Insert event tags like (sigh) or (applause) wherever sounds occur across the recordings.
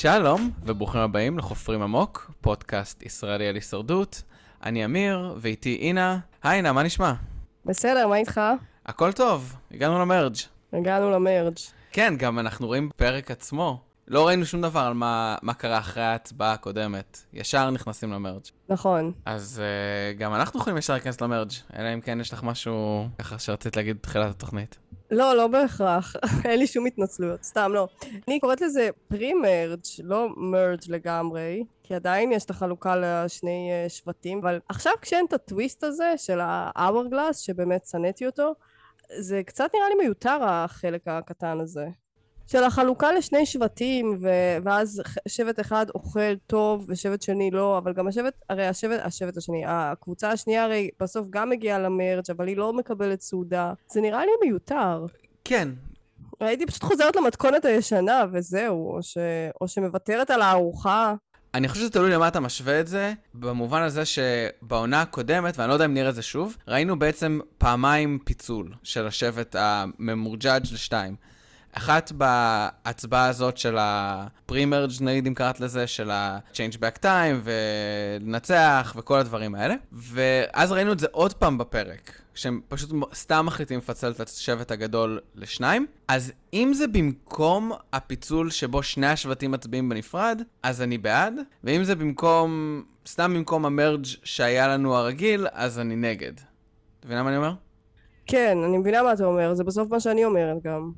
שלום, וברוכים הבאים לחופרים עמוק, פודקאסט ישראלי על הישרדות. אני אמיר, ואיתי אינה. היי אינה, מה נשמע? בסדר, מה איתך? הכל טוב, הגענו למרג'. הגענו למרג'. כן, גם אנחנו רואים בפרק עצמו. לא ראינו שום דבר על מה, מה קרה אחרי ההצבעה הקודמת. ישר נכנסים למרג'. נכון. אז uh, גם אנחנו יכולים ישר להיכנס למרג', אלא אם כן יש לך משהו ככה שרצית להגיד בתחילת התוכנית. לא, לא בהכרח. (laughs) אין לי שום התנצלויות, סתם לא. אני קוראת לזה פרי-מרג', לא מרג' לגמרי, כי עדיין יש את החלוקה לשני uh, שבטים, אבל עכשיו כשאין את הטוויסט הזה של ה-hourglass, שבאמת שנאתי אותו, זה קצת נראה לי מיותר החלק הקטן הזה. של החלוקה לשני שבטים ו- ואז שבט אחד אוכל טוב ושבט שני לא אבל גם השבט הרי השבט השבט השני הקבוצה השנייה הרי בסוף גם מגיעה למרג' אבל היא לא מקבלת סעודה. זה נראה לי מיותר. כן. הייתי פשוט חוזרת למתכונת הישנה וזהו או, ש- או שמוותרת על הארוחה. אני חושב שזה תלוי למה אתה משווה את זה, במובן הזה שבעונה הקודמת, ואני לא יודע אם נראה את זה שוב, ראינו בעצם פעמיים פיצול של השבט הממורג'אג' לשתיים. אחת בהצבעה הזאת של ה-pre-merge, נגיד אם קראת לזה, של ה-change back time ולנצח וכל הדברים האלה. ואז ראינו את זה עוד פעם בפרק, שהם פשוט סתם מחליטים לפצל את השבט הגדול לשניים. אז אם זה במקום הפיצול שבו שני השבטים מצביעים בנפרד, אז אני בעד, ואם זה במקום, סתם במקום המרג' שהיה לנו הרגיל, אז אני נגד. אתה מבינה מה אני אומר? כן, אני מבינה מה אתה אומר, זה בסוף מה שאני אומרת גם.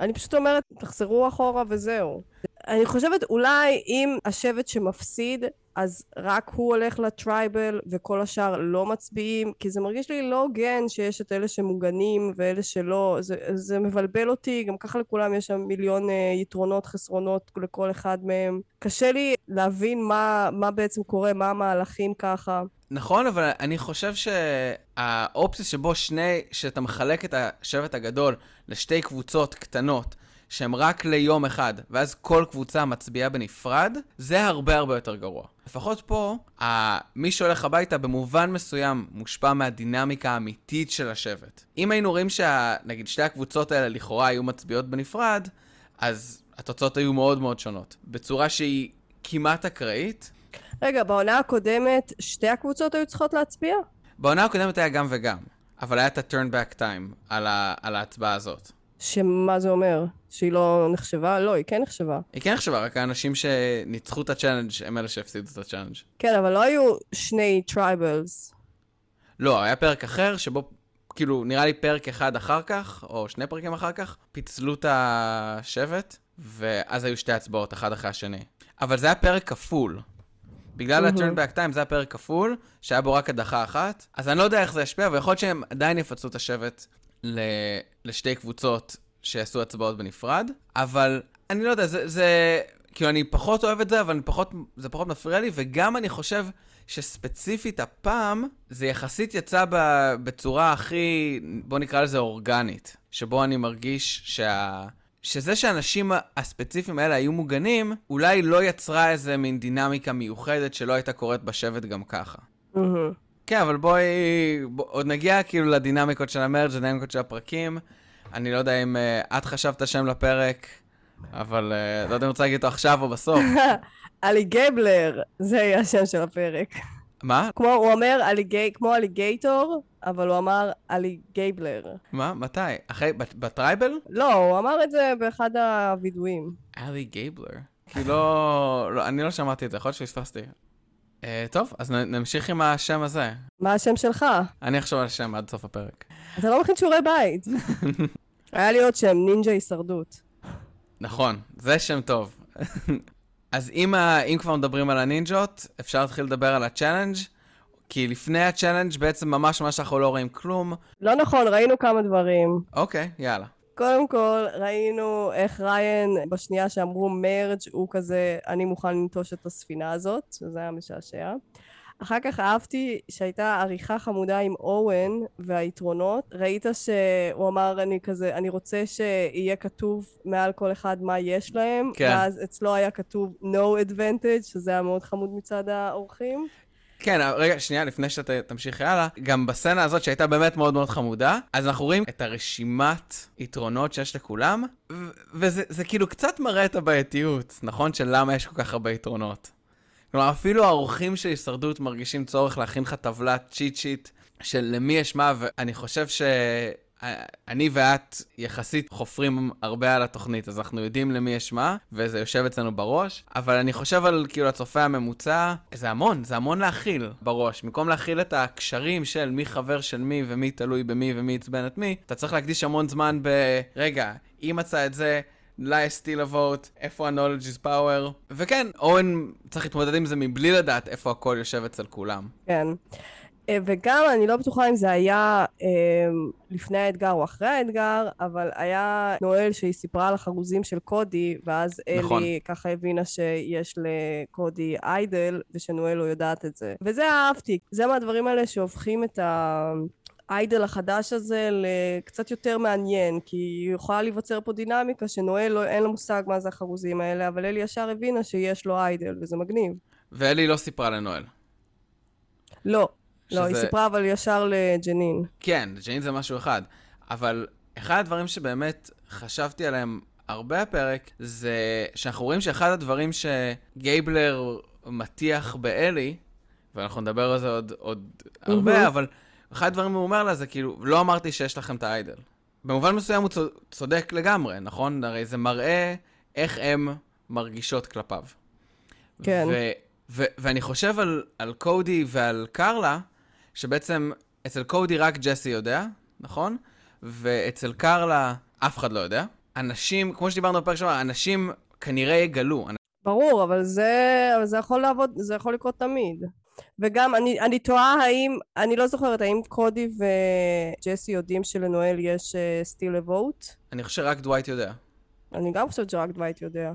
אני פשוט אומרת, תחזרו אחורה וזהו. אני חושבת אולי אם השבט שמפסיד, אז רק הוא הולך לטרייבל וכל השאר לא מצביעים, כי זה מרגיש לי לא הוגן שיש את אלה שמוגנים ואלה שלא, זה, זה מבלבל אותי, גם ככה לכולם יש שם מיליון uh, יתרונות, חסרונות לכל אחד מהם. קשה לי להבין מה, מה בעצם קורה, מה המהלכים ככה. נכון, אבל אני חושב שהאופציה שבו שני, שאתה מחלק את השבט הגדול לשתי קבוצות קטנות, שהן רק ליום אחד, ואז כל קבוצה מצביעה בנפרד, זה הרבה הרבה יותר גרוע. לפחות פה, מי שהולך הביתה במובן מסוים מושפע מהדינמיקה האמיתית של השבט. אם היינו רואים שנגיד שתי הקבוצות האלה לכאורה היו מצביעות בנפרד, אז התוצאות היו מאוד מאוד שונות. בצורה שהיא כמעט אקראית. רגע, בעונה הקודמת שתי הקבוצות היו צריכות להצביע? בעונה הקודמת היה גם וגם, אבל היה את ה-turn back time על, ה- על ההצבעה הזאת. שמה זה אומר? שהיא לא נחשבה? לא, היא כן נחשבה. היא כן נחשבה, רק האנשים שניצחו את ה challenge הם אלה שהפסידו את ה challenge. כן, אבל לא היו שני tribals. לא, היה פרק אחר שבו, כאילו, נראה לי פרק אחד אחר כך, או שני פרקים אחר כך, פיצלו את השבט, ואז היו שתי הצבעות, אחד אחרי השני. אבל זה היה פרק כפול. בגלל ה-turn back time זה היה פרק כפול, שהיה בו רק הדחה אחת, אז אני לא יודע איך זה ישפיע, ויכול להיות שהם עדיין יפצלו את השבט ל... לשתי קבוצות שיעשו הצבעות בנפרד, אבל אני לא יודע, זה, זה... כאילו, אני פחות אוהב את זה, אבל פחות, זה פחות מפריע לי, וגם אני חושב שספציפית הפעם, זה יחסית יצא בצורה הכי, בוא נקרא לזה אורגנית, שבו אני מרגיש שה... שזה שהאנשים הספציפיים האלה היו מוגנים, אולי לא יצרה איזה מין דינמיקה מיוחדת שלא הייתה קורית בשבט גם ככה. Mm-hmm. כן, אבל בואי, בוא, עוד נגיע כאילו לדינמיקות של המרג', לדינמיקות של הפרקים. אני לא יודע אם uh, את חשבת שם לפרק, אבל uh, לא יודע אם רוצה להגיד אותו עכשיו או בסוף. (laughs) אלי גייבלר, זה יהיה השם של הפרק. מה? כמו, הוא אומר אליגי, כמו alligator, אבל הוא אמר אלי גייבלר. מה? מתי? אחרי, ב tribal? לא, הוא אמר את זה באחד הווידויים. אלי גייבלר. כי לא, לא, אני לא שמעתי את זה, יכול להיות שפספסתי. Uh, טוב, אז נמשיך עם השם הזה. מה השם שלך? אני אחשוב על השם עד סוף הפרק. אתה לא מכין שיעורי בית. (laughs) היה לי עוד שם, נינג'ה הישרדות. נכון, זה שם טוב. (laughs) אז אם, ה... אם כבר מדברים על הנינג'ות, אפשר להתחיל לדבר על ה challenge, כי לפני ה challenge בעצם ממש ממש אנחנו לא רואים כלום. לא נכון, ראינו כמה דברים. אוקיי, יאללה. קודם כל, ראינו איך ראיין, בשנייה שאמרו merge, הוא כזה, אני מוכן לנטוש את הספינה הזאת, שזה היה משעשע. אחר כך אהבתי שהייתה עריכה חמודה עם אוון והיתרונות. ראית שהוא אמר, אני כזה, אני רוצה שיהיה כתוב מעל כל אחד מה יש להם, כן. ואז אצלו היה כתוב no advantage, שזה היה מאוד חמוד מצד העורכים. כן, רגע, שנייה, לפני שאתה תמשיך הלאה, גם בסצנה הזאת שהייתה באמת מאוד מאוד חמודה, אז אנחנו רואים את הרשימת יתרונות שיש לכולם, וזה זה כאילו קצת מראה את הבעייתיות, נכון? של למה יש כל כך הרבה יתרונות. כלומר, אפילו האורחים של הישרדות מרגישים צורך להכין לך טבלת צ'יט שיט של למי יש מה, ואני חושב ש... אני ואת יחסית חופרים הרבה על התוכנית, אז אנחנו יודעים למי יש מה, וזה יושב אצלנו בראש, אבל אני חושב על כאילו הצופה הממוצע, זה המון, זה המון להכיל בראש. במקום להכיל את הקשרים של מי חבר של מי ומי תלוי במי ומי עצבן את מי, אתה צריך להקדיש המון זמן ב... רגע, היא מצאה את זה, לה יש סטיל אבוט, איפה ה-knowledge is power. וכן, אורן צריך להתמודד עם זה מבלי לדעת איפה הכל יושב אצל כולם. כן. אה, וגם אני לא בטוחה אם זה היה אה, לפני האתגר או אחרי האתגר, אבל היה נואל שהיא סיפרה על החרוזים של קודי, ואז נכון. אלי ככה הבינה שיש לקודי איידל, ושנואל לא יודעת את זה. וזה אהבתי. זה מהדברים האלה שהופכים את ה... האיידל החדש הזה לקצת יותר מעניין, כי יכולה להיווצר פה דינמיקה שנואל לא, אין לו מושג מה זה החרוזים האלה, אבל אלי ישר הבינה שיש לו איידל, וזה מגניב. ואלי לא סיפרה לנואל. לא, שזה... לא, היא סיפרה אבל ישר לג'נין. כן, ג'נין זה משהו אחד. אבל אחד הדברים שבאמת חשבתי עליהם הרבה הפרק, זה שאנחנו רואים שאחד הדברים שגייבלר מטיח באלי, ואנחנו נדבר על זה עוד, עוד mm-hmm. הרבה, אבל אחד הדברים הוא אומר לה זה כאילו, לא אמרתי שיש לכם את האיידל. במובן מסוים הוא צודק לגמרי, נכון? הרי זה מראה איך הן מרגישות כלפיו. כן. ו- ו- ואני חושב על, על קודי ועל קרלה, שבעצם אצל קודי רק ג'סי יודע, נכון? ואצל קרלה אף אחד לא יודע. אנשים, כמו שדיברנו בפרק שלנו, אנשים כנראה יגלו. ברור, אבל זה, אבל זה יכול לעבוד, זה יכול לקרות תמיד. וגם אני, אני תוהה האם, אני לא זוכרת, האם קודי וג'סי יודעים שלנואל יש סטיל uh, לווט? אני חושב שרק דווייט יודע. אני גם חושבת שרק דווייט יודע.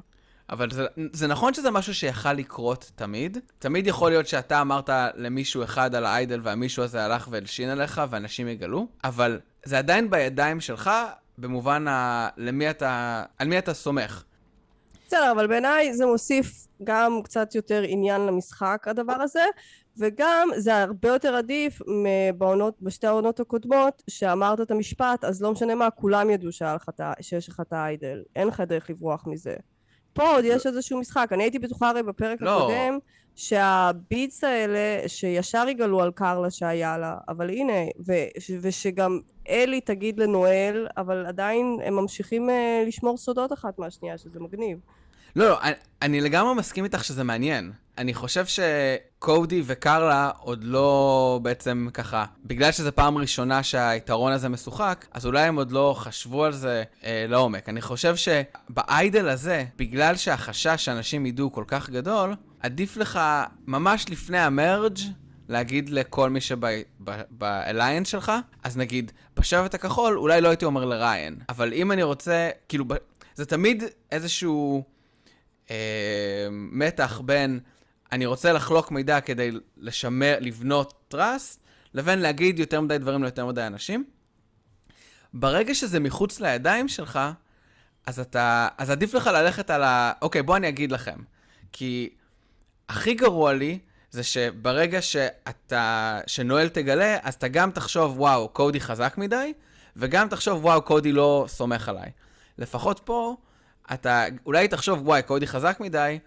אבל זה, זה נכון שזה משהו שיכל לקרות תמיד. תמיד יכול להיות שאתה אמרת למישהו אחד על האיידל והמישהו הזה הלך והלשין עליך ואנשים יגלו, אבל זה עדיין בידיים שלך במובן ה... למי אתה... על מי אתה סומך. בסדר, אבל בעיניי זה מוסיף גם קצת יותר עניין למשחק, הדבר הזה, וגם זה הרבה יותר עדיף בעונות, בשתי העונות הקודמות, שאמרת את המשפט, אז לא משנה מה, כולם ידעו שיש לך את האיידל, אין לך דרך לברוח מזה. פה עוד יש איזשהו משחק. אני הייתי בטוחה הרי בפרק לא. הקודם, שהביטס האלה, שישר יגלו על קרלה שהיה לה, אבל הנה, ו- ושגם אלי תגיד לנואל, אבל עדיין הם ממשיכים uh, לשמור סודות אחת מהשנייה, שזה מגניב. לא, לא, אני, אני לגמרי מסכים איתך שזה מעניין. אני חושב שקודי וקרלה עוד לא בעצם ככה, בגלל שזו פעם ראשונה שהיתרון הזה משוחק, אז אולי הם עוד לא חשבו על זה אה, לעומק. אני חושב שבאיידל הזה, בגלל שהחשש שאנשים ידעו כל כך גדול, עדיף לך ממש לפני המרג' להגיד לכל מי שבאליינס שלך, אז נגיד, בשבט הכחול אולי לא הייתי אומר לריין, אבל אם אני רוצה, כאילו, זה תמיד איזשהו אה, מתח בין אני רוצה לחלוק מידע כדי לשמר, לבנות טראסט, לבין להגיד יותר מדי דברים ליותר מדי אנשים. ברגע שזה מחוץ לידיים שלך, אז אתה, אז עדיף לך ללכת על ה... אוקיי, בוא אני אגיד לכם. כי הכי גרוע לי זה שברגע שאתה, שנואל תגלה, אז אתה גם תחשוב, וואו, קודי חזק מדי, וגם תחשוב, וואו, קודי לא סומך עליי. לפחות פה, אתה אולי תחשוב, וואי, קודי חזק מדי,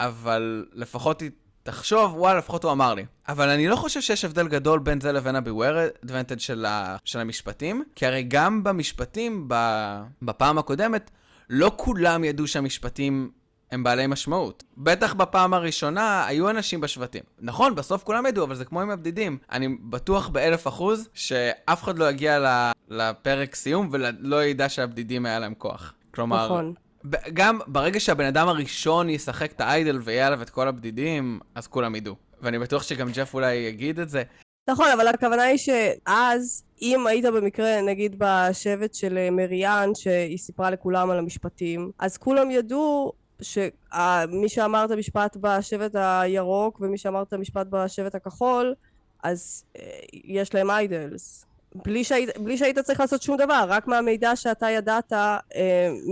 אבל לפחות תחשוב, וואלה, לפחות הוא אמר לי. אבל אני לא חושב שיש הבדל גדול בין זה לבין ה-Beware Advantage של, ה- של המשפטים, כי הרי גם במשפטים, בפעם הקודמת, לא כולם ידעו שהמשפטים הם בעלי משמעות. בטח בפעם הראשונה היו אנשים בשבטים. נכון, בסוף כולם ידעו, אבל זה כמו עם הבדידים. אני בטוח באלף אחוז שאף אחד לא יגיע לפרק סיום ולא ידע שהבדידים היה להם כוח. כלומר, נכון. גם ברגע שהבן אדם הראשון ישחק את האיידל ויהיה עליו את כל הבדידים, אז כולם ידעו. ואני בטוח שגם ג'ף אולי יגיד את זה. נכון, אבל הכוונה היא שאז, אם היית במקרה, נגיד בשבט של מריאן, שהיא סיפרה לכולם על המשפטים, אז כולם ידעו שמי שאמר את המשפט בשבט הירוק ומי שאמר את המשפט בשבט הכחול, אז אה, יש להם איידלס. בלי שהיית, בלי שהיית צריך לעשות שום דבר, רק מהמידע שאתה ידעת אה,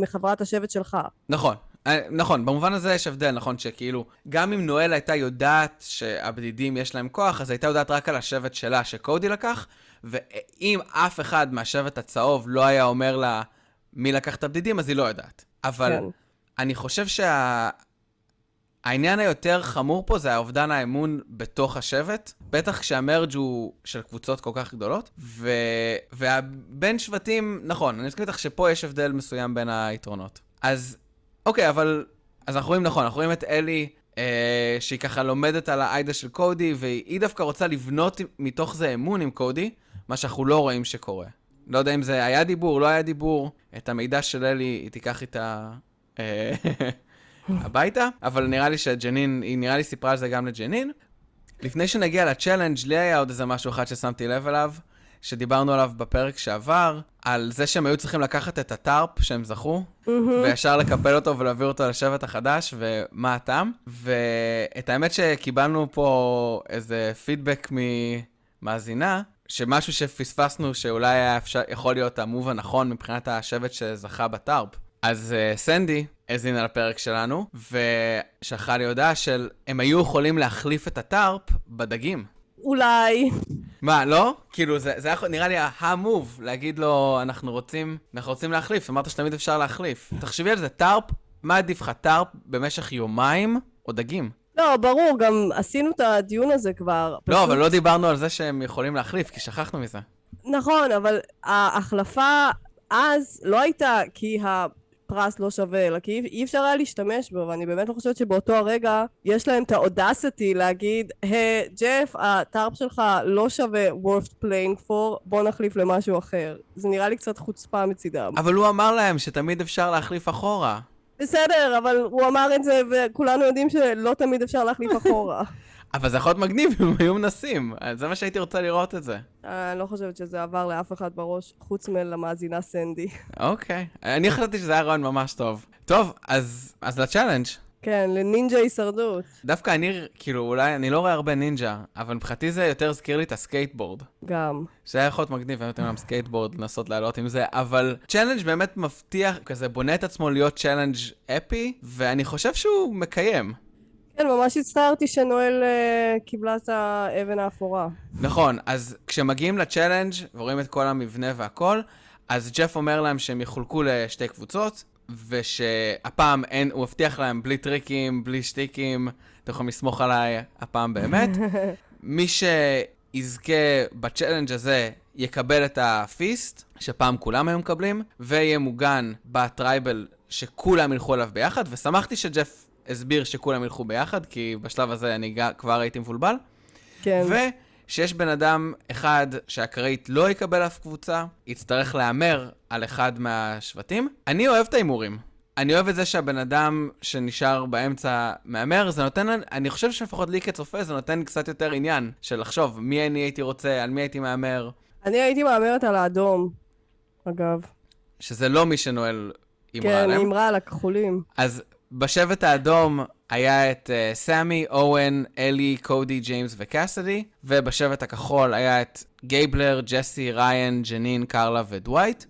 מחברת השבט שלך. נכון. אה, נכון, במובן הזה יש הבדל, נכון, שכאילו, גם אם נואל הייתה יודעת שהבדידים יש להם כוח, אז הייתה יודעת רק על השבט שלה שקודי לקח, ואם אף אחד מהשבט הצהוב לא היה אומר לה מי לקח את הבדידים, אז היא לא יודעת. אבל כן. אני חושב שה... העניין היותר חמור פה זה האובדן האמון בתוך השבט, בטח כשהמרג' הוא של קבוצות כל כך גדולות, ו... והבין שבטים, נכון, אני מסכים איתך שפה יש הבדל מסוים בין היתרונות. אז, אוקיי, אבל, אז אנחנו רואים נכון, אנחנו רואים את אלי, אה, שהיא ככה לומדת על האיידה של קודי, והיא דווקא רוצה לבנות מתוך זה אמון עם קודי, מה שאנחנו לא רואים שקורה. לא יודע אם זה היה דיבור, לא היה דיבור, את המידע של אלי היא תיקח איתה... אה, (laughs) הביתה, אבל נראה לי שג'נין, היא נראה לי סיפרה על זה גם לג'נין. לפני שנגיע לצ'אלנג', לי היה עוד איזה משהו אחד ששמתי לב אליו, שדיברנו עליו בפרק שעבר, על זה שהם היו צריכים לקחת את הטארפ שהם זכו, וישר לקפל אותו ולהעביר אותו לשבט החדש, ומה הטעם. ואת האמת שקיבלנו פה איזה פידבק ממאזינה, שמשהו שפספסנו שאולי היה אפשר, יכול להיות המוב הנכון מבחינת השבט שזכה בטארפ. אז uh, סנדי האזינה לפרק שלנו, ושלחה לי הודעה של הם היו יכולים להחליף את הטארפ בדגים. אולי. מה, לא? כאילו, זה, זה יכול, נראה לי המוב, להגיד לו, אנחנו רוצים, אנחנו רוצים להחליף. אמרת שתמיד אפשר להחליף. תחשבי על זה, טארפ, מה עדיף לך, טארפ במשך יומיים או דגים? לא, ברור, גם עשינו את הדיון הזה כבר. לא, אבל לא דיברנו על זה שהם יכולים להחליף, כי שכחנו מזה. נכון, אבל ההחלפה אז לא הייתה כי הפרס לא שווה, אלא כי אי- אי אפשר היה להשתמש בו, ואני באמת לא חושבת שבאותו הרגע יש להם את האודסיטי להגיד, היי, ג'ף, הטארפ שלך לא שווה worth playing for, בוא נחליף למשהו אחר. זה נראה לי קצת חוצפה מצידם. אבל הוא אמר להם שתמיד אפשר להחליף אחורה. בסדר, אבל הוא אמר את זה, וכולנו יודעים שלא תמיד אפשר להחליף אחורה. (laughs) אבל זה יכול להיות מגניב אם היו מנסים. זה מה שהייתי רוצה לראות את זה. אני לא חושבת שזה עבר לאף אחד בראש, חוץ מלמאזינה סנדי. אוקיי. אני חשבתי שזה היה רעיון ממש טוב. טוב, אז, אז ל challenge. כן, לנינג'ה הישרדות. דווקא אני, כאילו, אולי, אני לא רואה הרבה נינג'ה, אבל מבחינתי זה יותר הזכיר לי את הסקייטבורד. גם. שזה היה יכול להיות מגניב, אם אתם עם סקייטבורד, לנסות לעלות עם זה, אבל challenge באמת מבטיח, כזה בונה את עצמו להיות challenge אפי, ואני חושב שהוא מקיים. כן, ממש הצטערתי שנואל uh, קיבלה את האבן האפורה. נכון, אז כשמגיעים ל challenge ורואים את כל המבנה והכל, אז ג'ף אומר להם שהם יחולקו לשתי קבוצות, ושהפעם אין, הוא הבטיח להם בלי טריקים, בלי שטיקים, אתם יכולים לסמוך עליי הפעם באמת. (laughs) מי שיזכה ב challenge הזה יקבל את ה feast, שפעם כולם היו מקבלים, ויהיה מוגן ב tribal שכולם ילכו אליו ביחד, ושמחתי שג'ף הסביר שכולם ילכו ביחד, כי בשלב הזה אני כבר הייתי מבולבל. כן. ושיש בן אדם אחד שהאקראית לא יקבל אף קבוצה, יצטרך להמר על אחד מהשבטים. אני אוהב את ההימורים. אני אוהב את זה שהבן אדם שנשאר באמצע מהמר, זה נותן, אני חושב שלפחות לי כצופה זה נותן קצת יותר עניין של לחשוב מי אני הייתי רוצה, על מי הייתי מהמר, אני הייתי מהמרת על האדום, אגב. שזה לא מי שנועל אמרה כן, עליהם. אמרה על הכחולים. אז בשבט האדום היה את uh, סמי, אוון, אלי, קודי, ג'יימס וקאסדי, ובשבט הכחול היה את גייבלר, ג'סי, ראיין, ג'נין, קרלה ודווייט.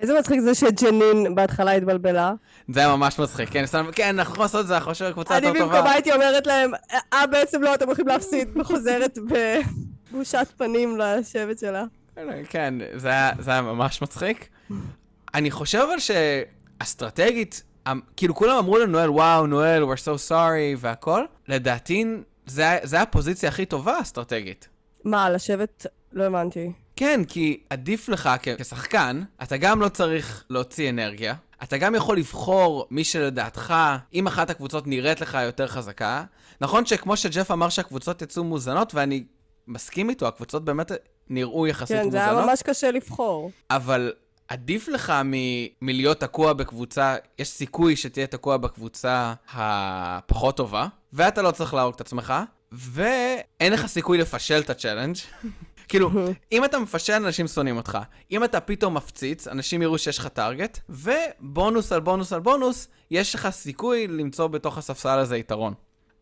איזה מצחיק זה שג'נין בהתחלה התבלבלה. זה היה ממש מצחיק, כן, סתם, כן, אנחנו יכולים לעשות את זה, אנחנו חושבים קבוצה אני יותר טובה. במקומה הייתי אומרת להם, אה, בעצם לא, אתם הולכים להפסיד, וחוזרת בבושת פנים לשבט שלה. כן, זה היה, זה היה ממש מצחיק. אני חושב אבל שאסטרטגית, כאילו כולם אמרו לנואל, וואו, נואל, we're so sorry והכל, לדעתי זה, זה הפוזיציה הכי טובה אסטרטגית. מה, לשבת? לא הבנתי. כן, כי עדיף לך כ- כשחקן, אתה גם לא צריך להוציא אנרגיה, אתה גם יכול לבחור מי שלדעתך, אם אחת הקבוצות נראית לך יותר חזקה. נכון שכמו שג'ף אמר שהקבוצות יצאו מאוזנות, ואני מסכים איתו, הקבוצות באמת נראו יחסית כן, זה מאוזנות, היה ממש קשה לבחור. אבל עדיף לך מ- מלהיות תקוע בקבוצה, יש סיכוי שתהיה תקוע בקבוצה הפחות טובה, ואתה לא צריך להרוג את עצמך, ואין לך סיכוי לפשל את ה challenge. (laughs) כאילו, (laughs) אם אתה מפשל, אנשים שונאים אותך. אם אתה פתאום מפציץ, אנשים יראו שיש לך target, ובונוס על בונוס על בונוס, יש לך סיכוי למצוא בתוך הספסל הזה יתרון.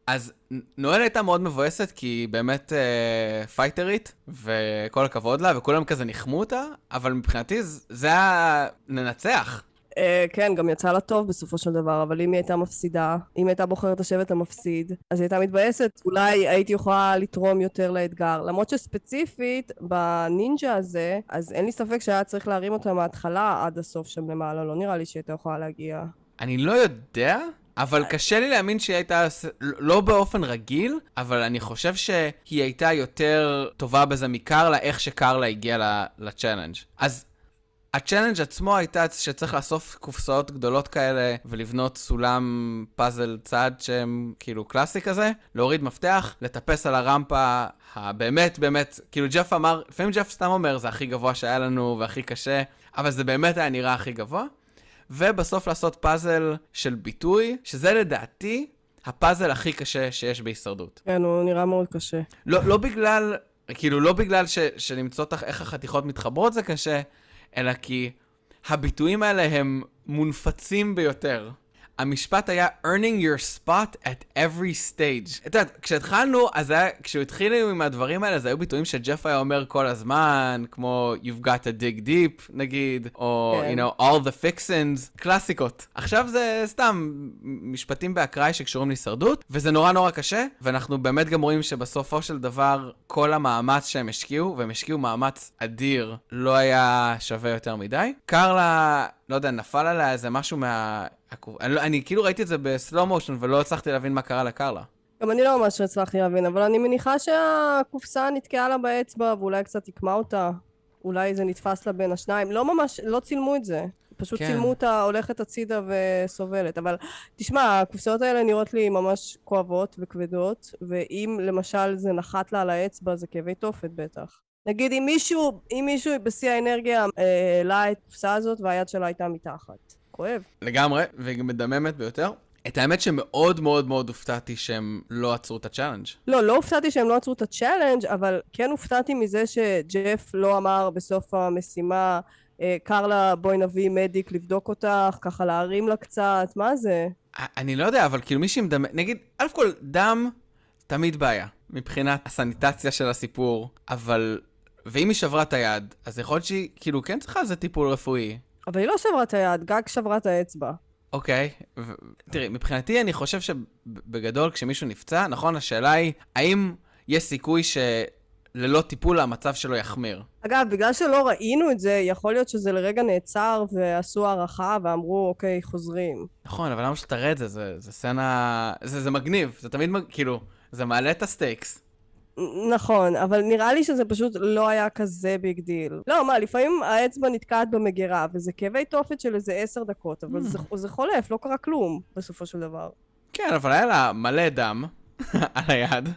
אז נואל הייתה מאוד מבואסת, כי היא באמת אה, פייטרית, וכל הכבוד לה, וכולם כזה ניחמו אותה, אבל מבחינתי זה היה לנצח. אה, כן, גם יצא לה טוב בסופו של דבר, אבל אם היא הייתה מפסידה, אם היא הייתה בוחרת לשבת המפסיד, אז היא הייתה מתבאסת, אולי הייתי יכולה לתרום יותר לאתגר. למרות שספציפית, בנינג'ה הזה, אז אין לי ספק שהיה צריך להרים אותה מההתחלה עד הסוף שם למעלה, לא נראה לי שהיא הייתה יכולה להגיע. אני לא יודע, אבל קשה לי להאמין שהיא הייתה, לא באופן רגיל, אבל אני חושב שהיא הייתה יותר טובה בזה מקרלה, איך שקרלה הגיעה לצ'אלנג'. אז ה challenge עצמו הייתה שצריך לאסוף קופסאות גדולות כאלה ולבנות סולם פאזל צד שהם כאילו קלאסי כזה, להוריד מפתח, לטפס על הרמפה הבאמת באמת, כאילו ג'ף אמר, לפעמים ג'ף סתם אומר זה הכי גבוה שהיה לנו והכי קשה, אבל זה באמת היה נראה הכי גבוה. ובסוף לעשות פאזל של ביטוי, שזה לדעתי הפאזל הכי קשה שיש בהישרדות. כן, הוא נראה מאוד קשה. לא, לא בגלל, כאילו, לא בגלל ש, שלמצוא תח- איך החתיכות מתחברות זה קשה, אלא כי הביטויים האלה הם מונפצים ביותר. המשפט היה earning your spot at every stage. את יודעת, כשהתחלנו, אז היה, כשהוא התחיל עם הדברים האלה, זה היו ביטויים שג'ף היה אומר כל הזמן, כמו you've got to dig deep, נגיד, או כן. you know, all the fixins, קלאסיקות. עכשיו זה סתם משפטים באקראי שקשורים להישרדות, וזה נורא נורא קשה, ואנחנו באמת גם רואים שבסופו של דבר, כל המאמץ שהם השקיעו, והם השקיעו מאמץ אדיר, לא היה שווה יותר מדי. קרלה, לא יודע, נפל עליה איזה משהו מה... אני, לא- אני כאילו ראיתי את זה בסלואו מושן ולא הצלחתי להבין מה קרה לקרלה. גם אני לא ממש הצלחתי להבין, אבל אני מניחה שהקופסה נתקעה לה באצבע ואולי קצת עיקמה אותה. אולי זה נתפס לה בין השניים. לא ממש, לא צילמו את זה. פשוט כן. צילמו אותה הולכת הצידה וסובלת. אבל תשמע, הקופסאות האלה נראות לי ממש כואבות וכבדות, ואם למשל זה נחת לה על האצבע זה כאבי תופת בטח. נגיד אם מישהו, אם מישהו בשיא האנרגיה אה, העלה את הקופסה הזאת והיד שלה הייתה מתחת. כואב. לגמרי, והיא גם מדממת ביותר. את האמת שמאוד מאוד מאוד הופתעתי שהם לא עצרו את הצ'אלנג'. לא, לא הופתעתי שהם לא עצרו את ה challenge, אבל כן הופתעתי מזה שג'ף לא אמר בסוף המשימה, אה, קרלה, בואי נביא medic לבדוק אותך, ככה להרים לה קצת, מה זה? אני לא יודע, אבל כאילו מישהי מדממת, נגיד, אלף כל דם תמיד בעיה, מבחינת הסניטציה של הסיפור, אבל, ואם היא שברה את היד, אז יכול להיות שהיא כאילו כן צריכה איזה טיפול רפואי. אבל היא לא שברה את היד, גג שברה את האצבע. אוקיי, ו- תראי, מבחינתי אני חושב שבגדול כשמישהו נפצע, נכון, השאלה היא, האם יש סיכוי שללא טיפול המצב שלו יחמיר? אגב, בגלל שלא ראינו את זה, יכול להיות שזה לרגע נעצר ועשו הערכה ואמרו, אוקיי, חוזרים. נכון, אבל למה שתראה את זה? זה, זה סצנה... זה, זה מגניב, זה תמיד, מג... כאילו, זה מעלה את ה stakes. נכון, אבל נראה לי שזה פשוט לא היה כזה big deal. לא, מה, לפעמים האצבע נתקעת במגירה, וזה כאבי תופת של איזה עשר דקות, אבל זה, זה חולף, לא קרה כלום, בסופו של דבר. כן, אבל היה לה מלא דם (laughs) על היד,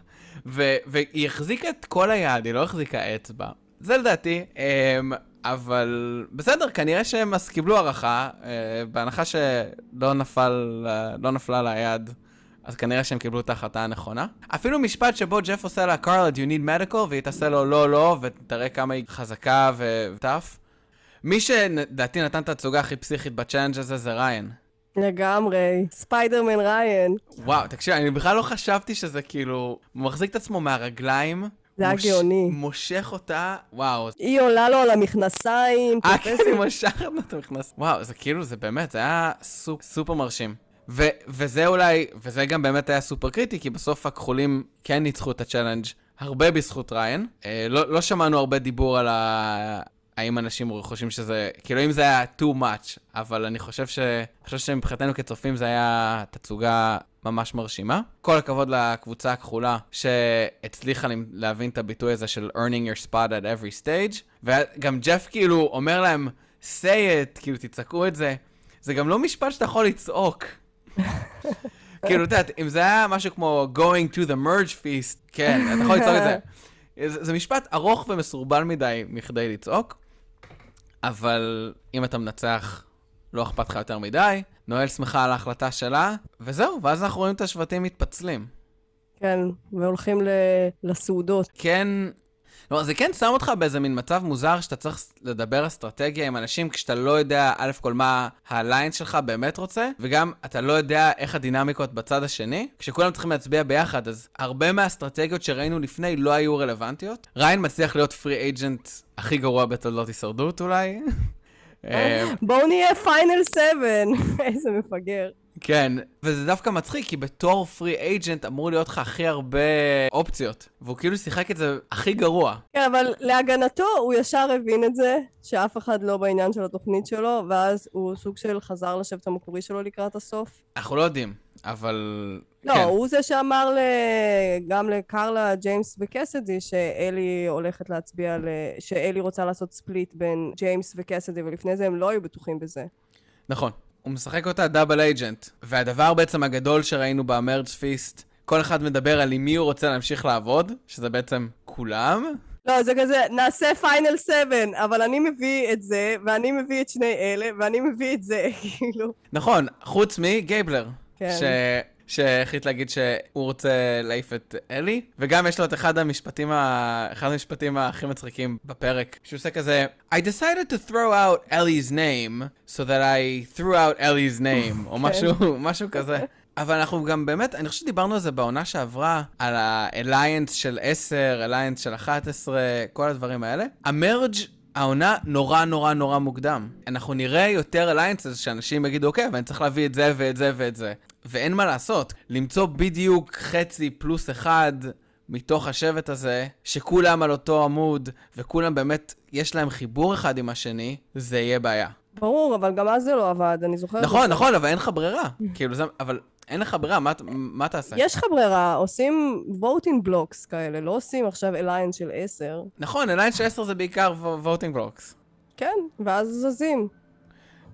ו- והיא החזיקה את כל היד, היא לא החזיקה אצבע. זה לדעתי, אמ, אבל בסדר, כנראה שהם אז קיבלו הערכה, אה, בהנחה שלא נפל, לא נפלה לה היד, אז כנראה שהם קיבלו את ההחלטה הנכונה. אפילו משפט שבו ג'ף עושה לה, קרלה, do you need medical? והיא תעשה לו לא, לא, ותראה כמה היא חזקה וטף. מי שלדעתי נתן את התצוגה הכי פסיכית בצ'אלנג' הזה זה ריין. לגמרי. ספיידרמן ריין. וואו, תקשיב, אני בכלל לא חשבתי שזה כאילו... הוא מחזיק את עצמו מהרגליים. זה היה מוש- גאוני. מושך אותה, וואו. היא עולה לו על המכנסיים, אה, כן, היא מושכת לו את המכנס. וואו, זה כאילו, זה באמת, זה היה סופ, סופר מרשים. ו- וזה אולי, וזה גם באמת היה סופר קריטי, כי בסוף הכחולים כן ניצחו את ה challenge הרבה בזכות ריין. אה, לא, לא שמענו הרבה דיבור על ה... האם אנשים חושבים שזה, כאילו אם זה היה too much, אבל אני חושב ש... חושב שמבחינתנו כצופים זה היה תצוגה ממש מרשימה. כל הכבוד לקבוצה הכחולה שהצליחה להבין את הביטוי הזה של earning your spot at every stage, וגם ג'ף כאילו אומר להם, say it, כאילו תצעקו את זה. זה גם לא משפט שאתה יכול לצעוק. (laughs) כאילו, את יודעת, אם זה היה משהו כמו going to the merge feast, כן, אתה יכול לצעוק את זה. זה, זה משפט ארוך ומסורבל מדי מכדי לצעוק, אבל אם אתה מנצח, לא אכפת לך יותר מדי. נואל שמחה על ההחלטה שלה, וזהו, ואז אנחנו רואים את השבטים מתפצלים. כן, והולכים ל... לסעודות. כן, לא, זה כן שם אותך באיזה מין מצב מוזר שאתה צריך לדבר אסטרטגיה עם אנשים כשאתה לא יודע, א' כל מה הליין שלך באמת רוצה, וגם אתה לא יודע איך הדינמיקות בצד השני. כשכולם צריכים להצביע ביחד, אז הרבה מהאסטרטגיות שראינו לפני לא היו רלוונטיות. ריין מצליח להיות פרי אייג'נט הכי גרוע בתולדות הישרדות אולי. בואו נהיה פיינל 7, (laughs) איזה מפגר. כן, וזה דווקא מצחיק, כי בתור פרי אייג'נט אמור להיות לך הכי הרבה אופציות, והוא כאילו שיחק את זה הכי גרוע. כן, אבל להגנתו, הוא ישר הבין את זה, שאף אחד לא בעניין של התוכנית שלו, ואז הוא סוג של חזר לשבט המקורי שלו לקראת הסוף. אנחנו לא יודעים, אבל... לא, כן. הוא זה שאמר ל... גם לקרלה, ג'יימס וקסדי, שאלי הולכת להצביע ל... שאלי רוצה לעשות split בין ג'יימס וקסדי, ולפני זה הם לא היו בטוחים בזה. נכון. הוא משחק אותה double agent, והדבר בעצם הגדול שראינו ב merge feast, כל אחד מדבר על עם מי הוא רוצה להמשיך לעבוד, שזה בעצם כולם. לא, זה כזה, נעשה final 7, אבל אני מביא את זה, ואני מביא את שני אלה, ואני מביא את זה, (laughs) כאילו. נכון, חוץ מגייבלר. כן. ש... שהחליט להגיד שהוא רוצה להעיף את אלי, וגם יש לו את אחד המשפטים, ה... אחד המשפטים הכי מצחיקים בפרק, שהוא עושה כזה, I decided to throw out Ellie's name, so that I threw out Ellie's name, או (laughs) משהו, משהו כזה. אבל אנחנו גם באמת, אני חושב שדיברנו על זה בעונה שעברה, על ה-Alliance של 10, Alliance של 11, כל הדברים האלה. המרג' העונה נורא נורא נורא מוקדם. אנחנו נראה יותר Alliances שאנשים יגידו, אוקיי, אבל אני צריך להביא את זה ואת זה ואת זה. ואין מה לעשות. למצוא בדיוק חצי פלוס אחד מתוך השבט הזה, שכולם על אותו עמוד, וכולם באמת, יש להם חיבור אחד עם השני, זה יהיה בעיה. ברור, אבל גם אז זה לא עבד, אני זוכרת. נכון, זה. נכון, אבל אין לך ברירה. כאילו, זה, אבל אין לך ברירה, מה, מה תעשה? יש לך ברירה, עושים voting blocks כאלה, לא עושים עכשיו אליינס של 10. נכון, אליין של 10 זה בעיקר voting blocks. כן, ואז זזים.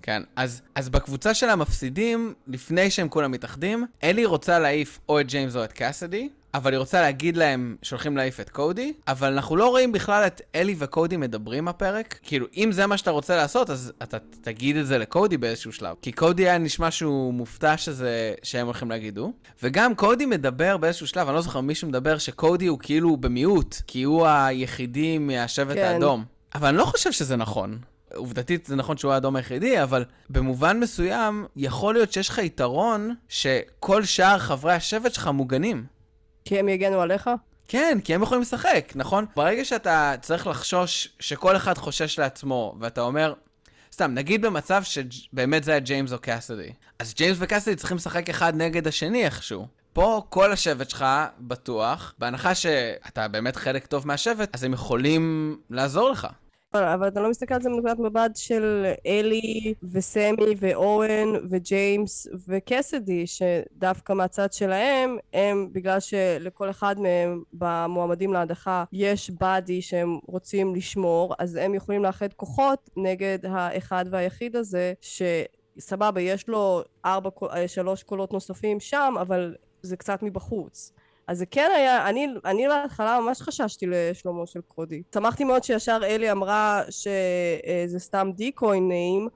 כן, אז, אז בקבוצה של המפסידים, לפני שהם כולם מתאחדים, אלי רוצה להעיף או את ג'יימס או את קאסדי, אבל היא רוצה להגיד להם שהולכים להעיף את קודי, אבל אנחנו לא רואים בכלל את אלי וקודי מדברים בפרק. כאילו, אם זה מה שאתה רוצה לעשות, אז אתה תגיד את זה לקודי באיזשהו שלב. כי קודי היה נשמע שהוא מופתע שזה, שהם הולכים להגידו. וגם קודי מדבר באיזשהו שלב, אני לא זוכר מישהו מדבר שקודי הוא כאילו במיעוט, כי הוא היחידי מהשבט כן. האדום. אבל אני לא חושב שזה נכון. עובדתית זה נכון שהוא האדום היחידי, אבל במובן מסוים, יכול להיות שיש לך יתרון שכל שאר חברי השבט שלך מוגנים. כי הם יגנו עליך? כן, כי הם יכולים לשחק, נכון? ברגע שאתה צריך לחשוש שכל אחד חושש לעצמו, ואתה אומר, סתם, נגיד במצב שבאמת זה היה ג'יימס או קאסדי, אז ג'יימס וקאסדי צריכים לשחק אחד נגד השני איכשהו. פה כל השבט שלך בטוח, בהנחה שאתה באמת חלק טוב מהשבט, אז הם יכולים לעזור לך. אבל, אבל אתה לא מסתכל על זה מנקודת מבט של אלי וסמי ואורן וג'יימס וקסדי, שדווקא מהצד שלהם, הם, בגלל שלכל אחד מהם במועמדים להדחה יש באדי שהם רוצים לשמור, אז הם יכולים לאחד כוחות נגד האחד והיחיד הזה, שסבבה, יש לו ארבע, שלוש קולות נוספים שם, אבל זה קצת מבחוץ. אז זה כן היה, אני, אני בהתחלה ממש חששתי לשלומו של קודי. שמחתי מאוד שישר אלי אמרה שזה סתם דיקוי נעים,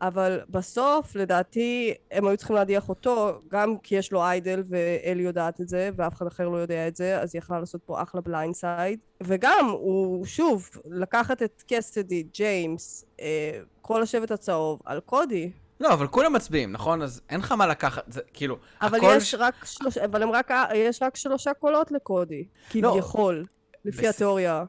אבל בסוף לדעתי הם היו צריכים להדיח אותו, גם כי יש לו idol ואלי יודעת את זה ואף אחד אחר לא יודע את זה, אז היא יכלה לעשות פה אחלה blindside. וגם הוא, שוב, לקחת את קסדי, ג'יימס, אה, כל השבט הצהוב על קודי. לא, אבל כולם מצביעים, נכון? אז אין לך מה לקחת, זה כאילו... אבל הכל יש רק שלושה, אבל הם רק, יש רק שלושה קולות לקודי, כביכול, לפי בס- התיאוריה.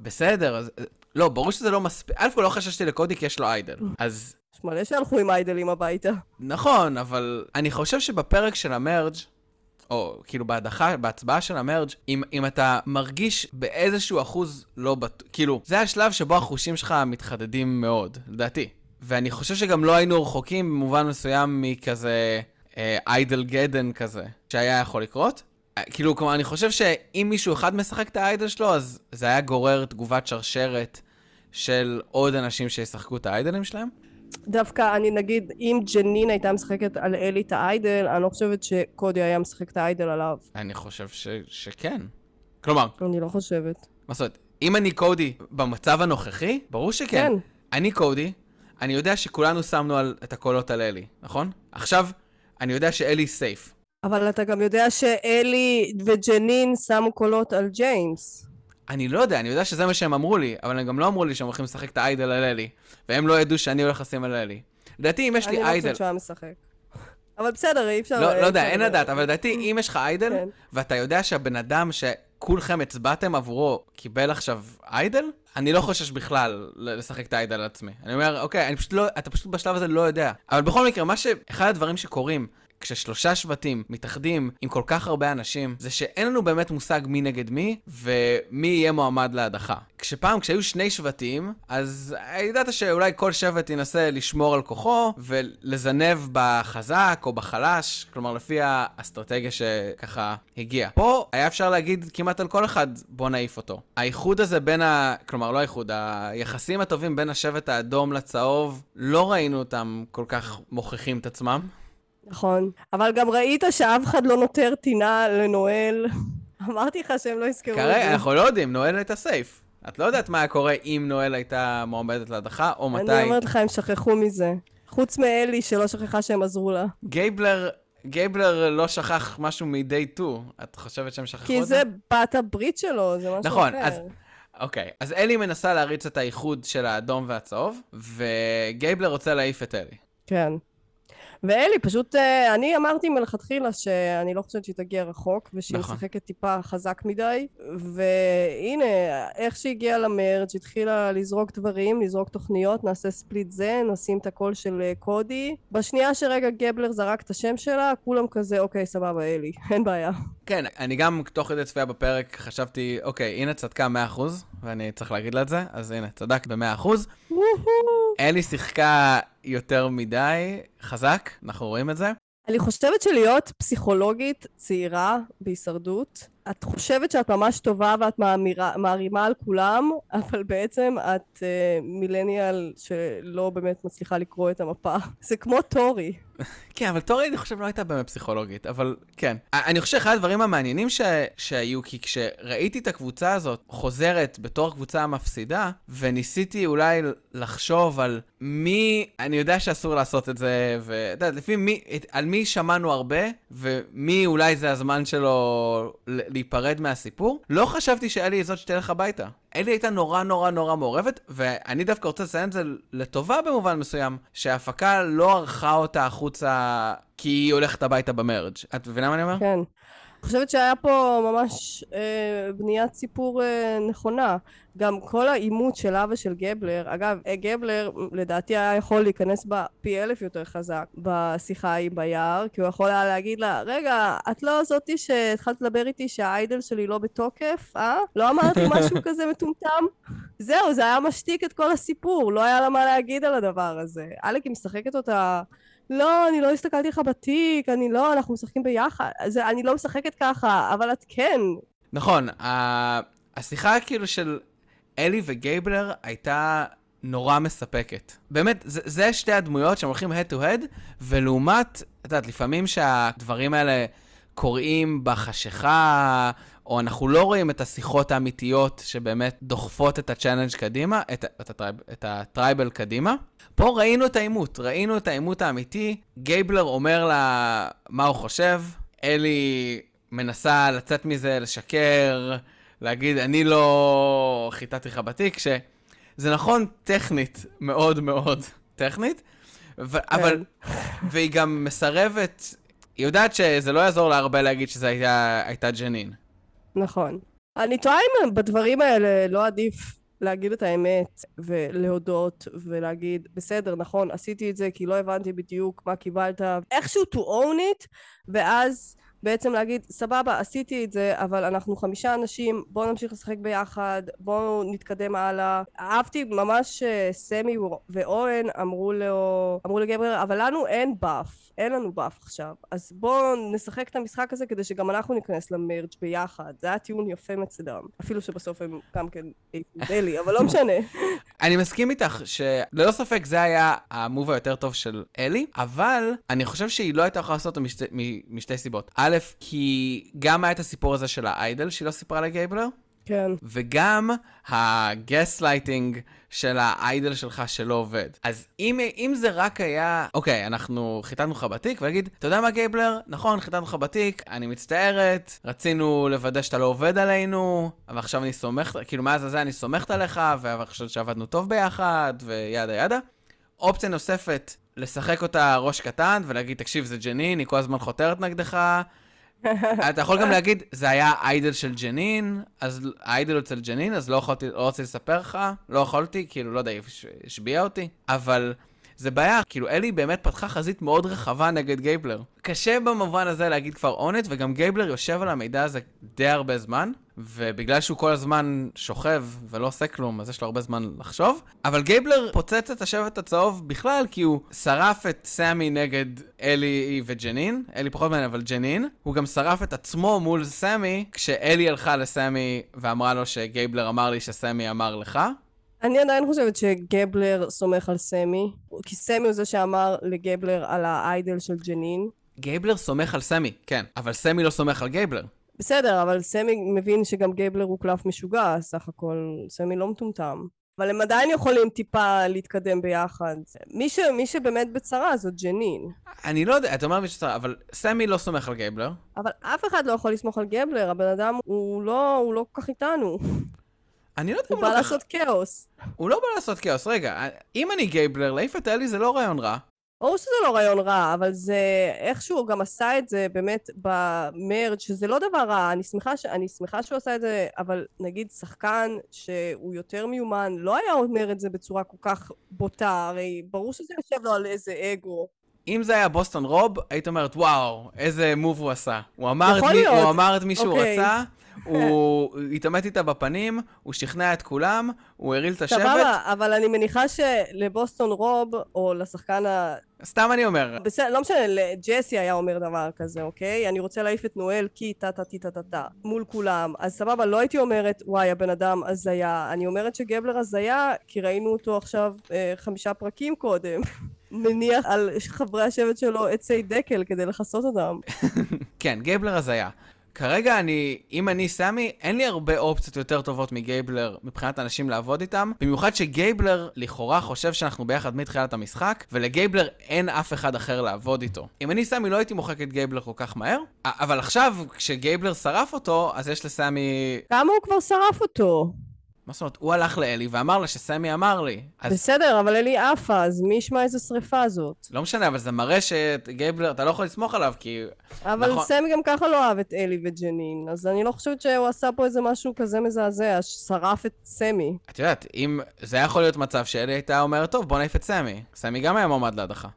בסדר, אז... לא, ברור שזה לא מספיק. א' כל לא חששתי לקודי כי יש לו איידל. אז יש מלא שהלכו עם איידלים הביתה. נכון, אבל אני חושב שבפרק של המרג', או כאילו בהדחה, בהצבעה של המרג', אם, אם אתה מרגיש באיזשהו אחוז לא בטוח, כאילו, זה השלב שבו החושים שלך מתחדדים מאוד, לדעתי. ואני חושב שגם לא היינו רחוקים במובן מסוים מכזה אה, איידל גדן כזה, שהיה יכול לקרות. אה, כאילו, כלומר, אני חושב שאם מישהו אחד משחק את האיידל שלו, אז זה היה גורר תגובת שרשרת של עוד אנשים שישחקו את האיידלים שלהם. דווקא אני נגיד, אם ג'נין הייתה משחקת על אלי את האיידל, אני לא חושבת שקודי היה משחק את האיידל עליו. אני חושב ש... שכן. כלומר, אני לא חושבת. מה זאת אומרת, אם אני קודי במצב הנוכחי, ברור שכן. כן. אני קודי, אני יודע שכולנו שמנו על, את הקולות על אלי, נכון? עכשיו, אני יודע שאלי סייף. אבל אתה גם יודע שאלי וג'נין שמו קולות על ג'יימס. אני לא יודע, אני יודע שזה מה שהם אמרו לי, אבל הם גם לא אמרו לי שהם הולכים לשחק את האיידל על אלי, והם לא ידעו שאני הולך לשים על אלי. לדעתי, אם יש אני לי לא איידל... חושבת שהוא היה משחק. אבל בסדר, אי אפשר... לא, לא יודע, אין לדעת, אבל לדעתי, אם יש לך איידל, כן. ואתה יודע שהבן אדם. כולכם הצבעתם עבורו, קיבל עכשיו איידל? אני לא חושש בכלל לשחק את האיידל על עצמי. אני אומר, אוקיי, אני פשוט לא, אתה פשוט בשלב הזה לא יודע. אבל בכל מקרה, מה ש... אחד הדברים שקורים כששלושה שבטים מתאחדים עם כל כך הרבה אנשים, זה שאין לנו באמת מושג מי נגד מי, ומי יהיה מועמד להדחה. כשפעם, כשהיו שני שבטים, אז ידעת שאולי כל שבט ינסה לשמור על כוחו, ולזנב בחזק או בחלש, כלומר לפי האסטרטגיה שככה הגיעה. פה היה אפשר להגיד כמעט על כל אחד, בוא נעיף אותו. האיחוד הזה בין ה... כלומר, לא האיחוד, היחסים הטובים בין השבט האדום לצהוב, לא ראינו אותם כל כך מוכיחים את עצמם. נכון, אבל גם ראית שאף אחד לא נוטר טינה לנואל. (laughs) אמרתי לך שהם לא יזכרו את זה. כרגע, אנחנו לא יודעים, נואל הייתה safe. את לא יודעת מה היה קורה אם נואל הייתה מועמדת להדחה, או מתי. אני אומרת לך, הם שכחו מזה. חוץ מאלי, שלא שכחה שהם עזרו לה. גייבלר, גייבלר לא שכח משהו מ-day 2. את חושבת שהם שכחו את זה? כי זה בת הברית שלו, זה משהו נכון, אחר. אז... אוקיי, אז אלי מנסה להריץ את האיחוד של האדום והצהוב, וגייבלר רוצה להעיף את אלי. כן. ואלי, פשוט, אה, אני אמרתי מלכתחילה שאני לא חושבת שהיא תגיע רחוק, ושהיא נכון. משחקת טיפה חזק מדי, והנה, איך שהיא הגיעה למרג', התחילה לזרוק דברים, לזרוק תוכניות, נעשה ספליט זה, נשים את הקול של אה, קודי. בשנייה שרגע גבלר זרק את השם שלה, כולם כזה, אוקיי, סבבה, אלי, (laughs) אין בעיה. כן, אני גם תוך כדי צפייה בפרק חשבתי, אוקיי, הנה צדקה 100%, ואני צריך להגיד לה את זה, אז הנה, צדק ב-100%. וואו. אלי שיחקה יותר מדי חזק, אנחנו רואים את זה. אני חושבת שלהיות פסיכולוגית צעירה בהישרדות, את חושבת שאת ממש טובה ואת מאמירה, מערימה על כולם, אבל בעצם את uh, מילניאל שלא באמת מצליחה לקרוא את המפה. זה כמו טורי. כן, אבל טורי, אני חושב, לא הייתה באמת פסיכולוגית, אבל כן. אני חושב שאחד הדברים המעניינים ש... שהיו, כי כשראיתי את הקבוצה הזאת חוזרת בתור קבוצה המפסידה, וניסיתי אולי לחשוב על מי, אני יודע שאסור לעשות את זה, ואתה יודע, לפי מי, על מי שמענו הרבה, ומי אולי זה הזמן שלו להיפרד מהסיפור, לא חשבתי שאלי היא זאת שתלך הביתה. אלי הייתה נורא נורא נורא מעורבת, ואני דווקא רוצה לציין את זה לטובה במובן מסוים, שההפקה לא ערכה אותה החוצה כי היא הולכת הביתה במרג'. את מבינה מה אני אומר? כן. אני חושבת שהיה פה ממש אה, בניית סיפור אה, נכונה. גם כל העימות שלה ושל גבלר, אגב, אה, גבלר לדעתי היה יכול להיכנס בה פי אלף יותר חזק בשיחה ההיא ביער, כי הוא יכול היה להגיד לה, רגע, את לא זאתי שהתחלת לדבר איתי שהאיידל שלי לא בתוקף, אה? לא אמרתי משהו (laughs) כזה מטומטם? זהו, זה היה משתיק את כל הסיפור, לא היה לה מה להגיד על הדבר הזה. אלק היא משחקת אותה... לא, אני לא הסתכלתי לך בתיק, אני לא, אנחנו משחקים ביחד. זה, אני לא משחקת ככה, אבל את כן. נכון, ה- השיחה כאילו של אלי וגייבלר הייתה נורא מספקת. באמת, זה, זה שתי הדמויות שהם הולכים head to head, ולעומת, את יודעת, לפעמים שהדברים האלה קורים בחשיכה, או אנחנו לא רואים את השיחות האמיתיות שבאמת דוחפות את ה challenge קדימה, את, את, ה tribe, את ה tribal קדימה. פה ראינו את העימות, ראינו את העימות האמיתי. גייבלר אומר לה מה הוא חושב, אלי מנסה לצאת מזה, לשקר, להגיד, אני לא חיטטתי לך בתיק, שזה נכון טכנית, מאוד מאוד טכנית, ו- אבל, והיא גם מסרבת, היא יודעת שזה לא יעזור לה הרבה להגיד שזו הייתה, הייתה ג'נין. נכון. אני תוהה אם בדברים האלה לא עדיף להגיד את האמת ולהודות ולהגיד בסדר נכון עשיתי את זה כי לא הבנתי בדיוק מה קיבלת. איכשהו to own it ואז בעצם להגיד סבבה עשיתי את זה אבל אנחנו חמישה אנשים בואו נמשיך לשחק ביחד בואו נתקדם הלאה. אהבתי ממש אה, סמי ואורן אמרו לו אמרו לגבריאל אבל לנו אין באף אין לנו באף עכשיו. אז בואו נשחק את המשחק הזה כדי שגם אנחנו ניכנס למרג' ביחד. זה היה טיעון יפה מצדם. אפילו שבסוף הם גם כן דלי אבל לא משנה. (laughs) אני מסכים איתך שללא ספק זה היה המוב היותר טוב של אלי אבל אני חושב שהיא לא הייתה יכולה לעשות אותו משתי, משתי סיבות. א', כי גם היה את הסיפור הזה של ה idol שהיא לא סיפרה לגייבלר. כן. וגם הגסט לייטינג של ה idol שלך שלא עובד. אז אם, אם זה רק היה, אוקיי, אנחנו חיטטנו לך בתיק, ולהגיד, אתה יודע מה גייבלר? נכון, חיטטנו לך בתיק, אני מצטערת, רצינו לוודא שאתה לא עובד עלינו, אבל עכשיו אני סומכת, כאילו מאז הזה אני סומכת עליך, חושבת שעבדנו טוב ביחד, ו yada yada. אופציה נוספת, לשחק אותה ראש קטן ולהגיד, תקשיב, זה ג'נין, היא כל הזמן חותרת נגדך, (laughs) אתה יכול גם להגיד, זה היה idol של ג'נין, אז ה idol אצל ג'נין, אז לא יכולתי, לא רוצה לספר לך, לא יכולתי, כאילו, לא יודע, השביע אותי, אבל זה בעיה, כאילו, אלי באמת פתחה חזית מאוד רחבה נגד גייבלר. קשה במובן הזה להגיד כבר own it, וגם גייבלר יושב על המידע הזה די הרבה זמן, ובגלל שהוא כל הזמן שוכב ולא עושה כלום, אז יש לו הרבה זמן לחשוב. אבל גייבלר פוצץ את השבט הצהוב בכלל, כי הוא שרף את סמי נגד אלי וג'נין, אלי פחות מעניין, אבל ג'נין. הוא גם שרף את עצמו מול סמי, כשאלי הלכה לסמי ואמרה לו שגייבלר אמר לי שסמי אמר לך. אני עדיין חושבת שגייבלר סומך על סמי, כי סמי הוא זה שאמר לגייבלר על ה idol של ג'נין. גייבלר סומך על סמי, כן, אבל סמי לא סומך על גייבלר. בסדר, אבל סמי מבין שגם גייבלר הוא קלף משוגע, סך הכל סמי לא מטומטם. אבל הם עדיין יכולים טיפה להתקדם ביחד. מי, ש, מי שבאמת בצרה זאת ג'נין. אני לא יודע, אתה אומר מי שצרה, אבל סמי לא סומך על גייבלר. אבל אף אחד לא יכול לסמוך על גייבלר, הבן אדם הוא לא, הוא לא כל כך איתנו. אני לא יודע הוא בא לעשות כאוס. הוא לא בא לעשות כאוס. רגע, אם אני גייבלר, להעיף את אלי זה לא רעיון רע. ברור שזה לא רעיון רע, אבל זה איכשהו הוא גם עשה את זה באמת ב merge שזה לא דבר רע, אני שמחה, ש... אני שמחה שהוא עשה את זה, אבל נגיד שחקן שהוא יותר מיומן לא היה אומר את זה בצורה כל כך בוטה, הרי ברור שזה יושב לו על איזה אגו. אם זה היה בוסטון רוב, היית אומרת, וואו, איזה מוב הוא עשה. הוא אמר, את מי, הוא אמר את מי שהוא אוקיי. רצה, הוא התעמת איתה בפנים, הוא שכנע את כולם, הוא הרעיל את השבט. סבבה, אבל אני מניחה שלבוסטון רוב, או לשחקן ה... סתם אני אומר. בסדר, לא משנה, לג'סי היה אומר דבר כזה, אוקיי? אני רוצה להעיף את נואל כי טה טה טה טה טה טה מול כולם. אז סבבה, לא הייתי אומרת, וואי, הבן אדם הזיה. אני אומרת שגבלר הזיה, כי ראינו אותו עכשיו אה, חמישה פרקים קודם. (laughs) מניח על חברי השבט שלו עצי דקל כדי לכסות אותם. (laughs) כן, גייבלר הזיה. כרגע אני, אם אני סמי, אין לי הרבה אופציות יותר טובות מגייבלר מבחינת אנשים לעבוד איתם. במיוחד שגייבלר לכאורה חושב שאנחנו ביחד מתחילת המשחק, ולגייבלר אין אף אחד אחר לעבוד איתו. אם אני סמי לא הייתי מוחק את גייבלר כל כך מהר, אבל עכשיו, כשגייבלר שרף אותו, אז יש לסמי... כמה הוא כבר שרף אותו? מה זאת אומרת? הוא הלך לאלי ואמר לה שסמי אמר לי. אז... בסדר, אבל אלי עפה, אז מי ישמע איזה שריפה זאת? לא משנה, אבל זה מראה שגייבלר, אתה לא יכול לסמוך עליו, כי... אבל נכון... סמי גם ככה לא אהב את אלי וג'נין, אז אני לא חושבת שהוא עשה פה איזה משהו כזה מזעזע, ששרף את סמי. את יודעת, אם... זה יכול להיות מצב שאלי הייתה אומרת, טוב, בוא נעיף את סמי. סמי גם היה מועמד להדחה.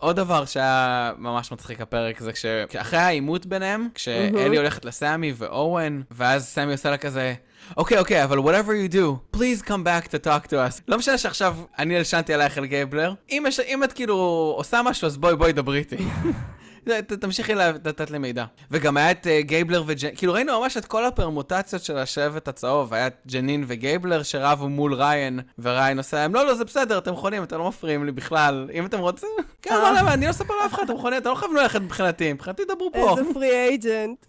עוד דבר שהיה ממש מצחיק הפרק זה כשאחרי העימות ביניהם, כשאלי הולכת לסמי ואורן, ואז סמי עושה לה כזה, אוקיי, אוקיי, אבל whatever you do, please come back to talk to us. לא משנה שעכשיו אני הלשנתי עלייך אל גייבלר, אם, אם את כאילו עושה משהו, אז בואי, בואי דברי איתי. (laughs) תמשיכי לתת לי מידע. וגם היה את uh, גייבלר וג'נין, כאילו ראינו ממש את כל הפרמוטציות של השבט הצהוב, היה את ג'נין וגייבלר שרבו מול ריין, וריין עושה להם, לא, לא, זה בסדר, אתם יכולים, אתם לא מפריעים לי בכלל, אם אתם רוצים, כן, מה למה, אני לא אספר לאף אחד, אתם יכולים, אתם לא חייבים ללכת מבחינתי, מבחינתי דברו פה. איזה free agent.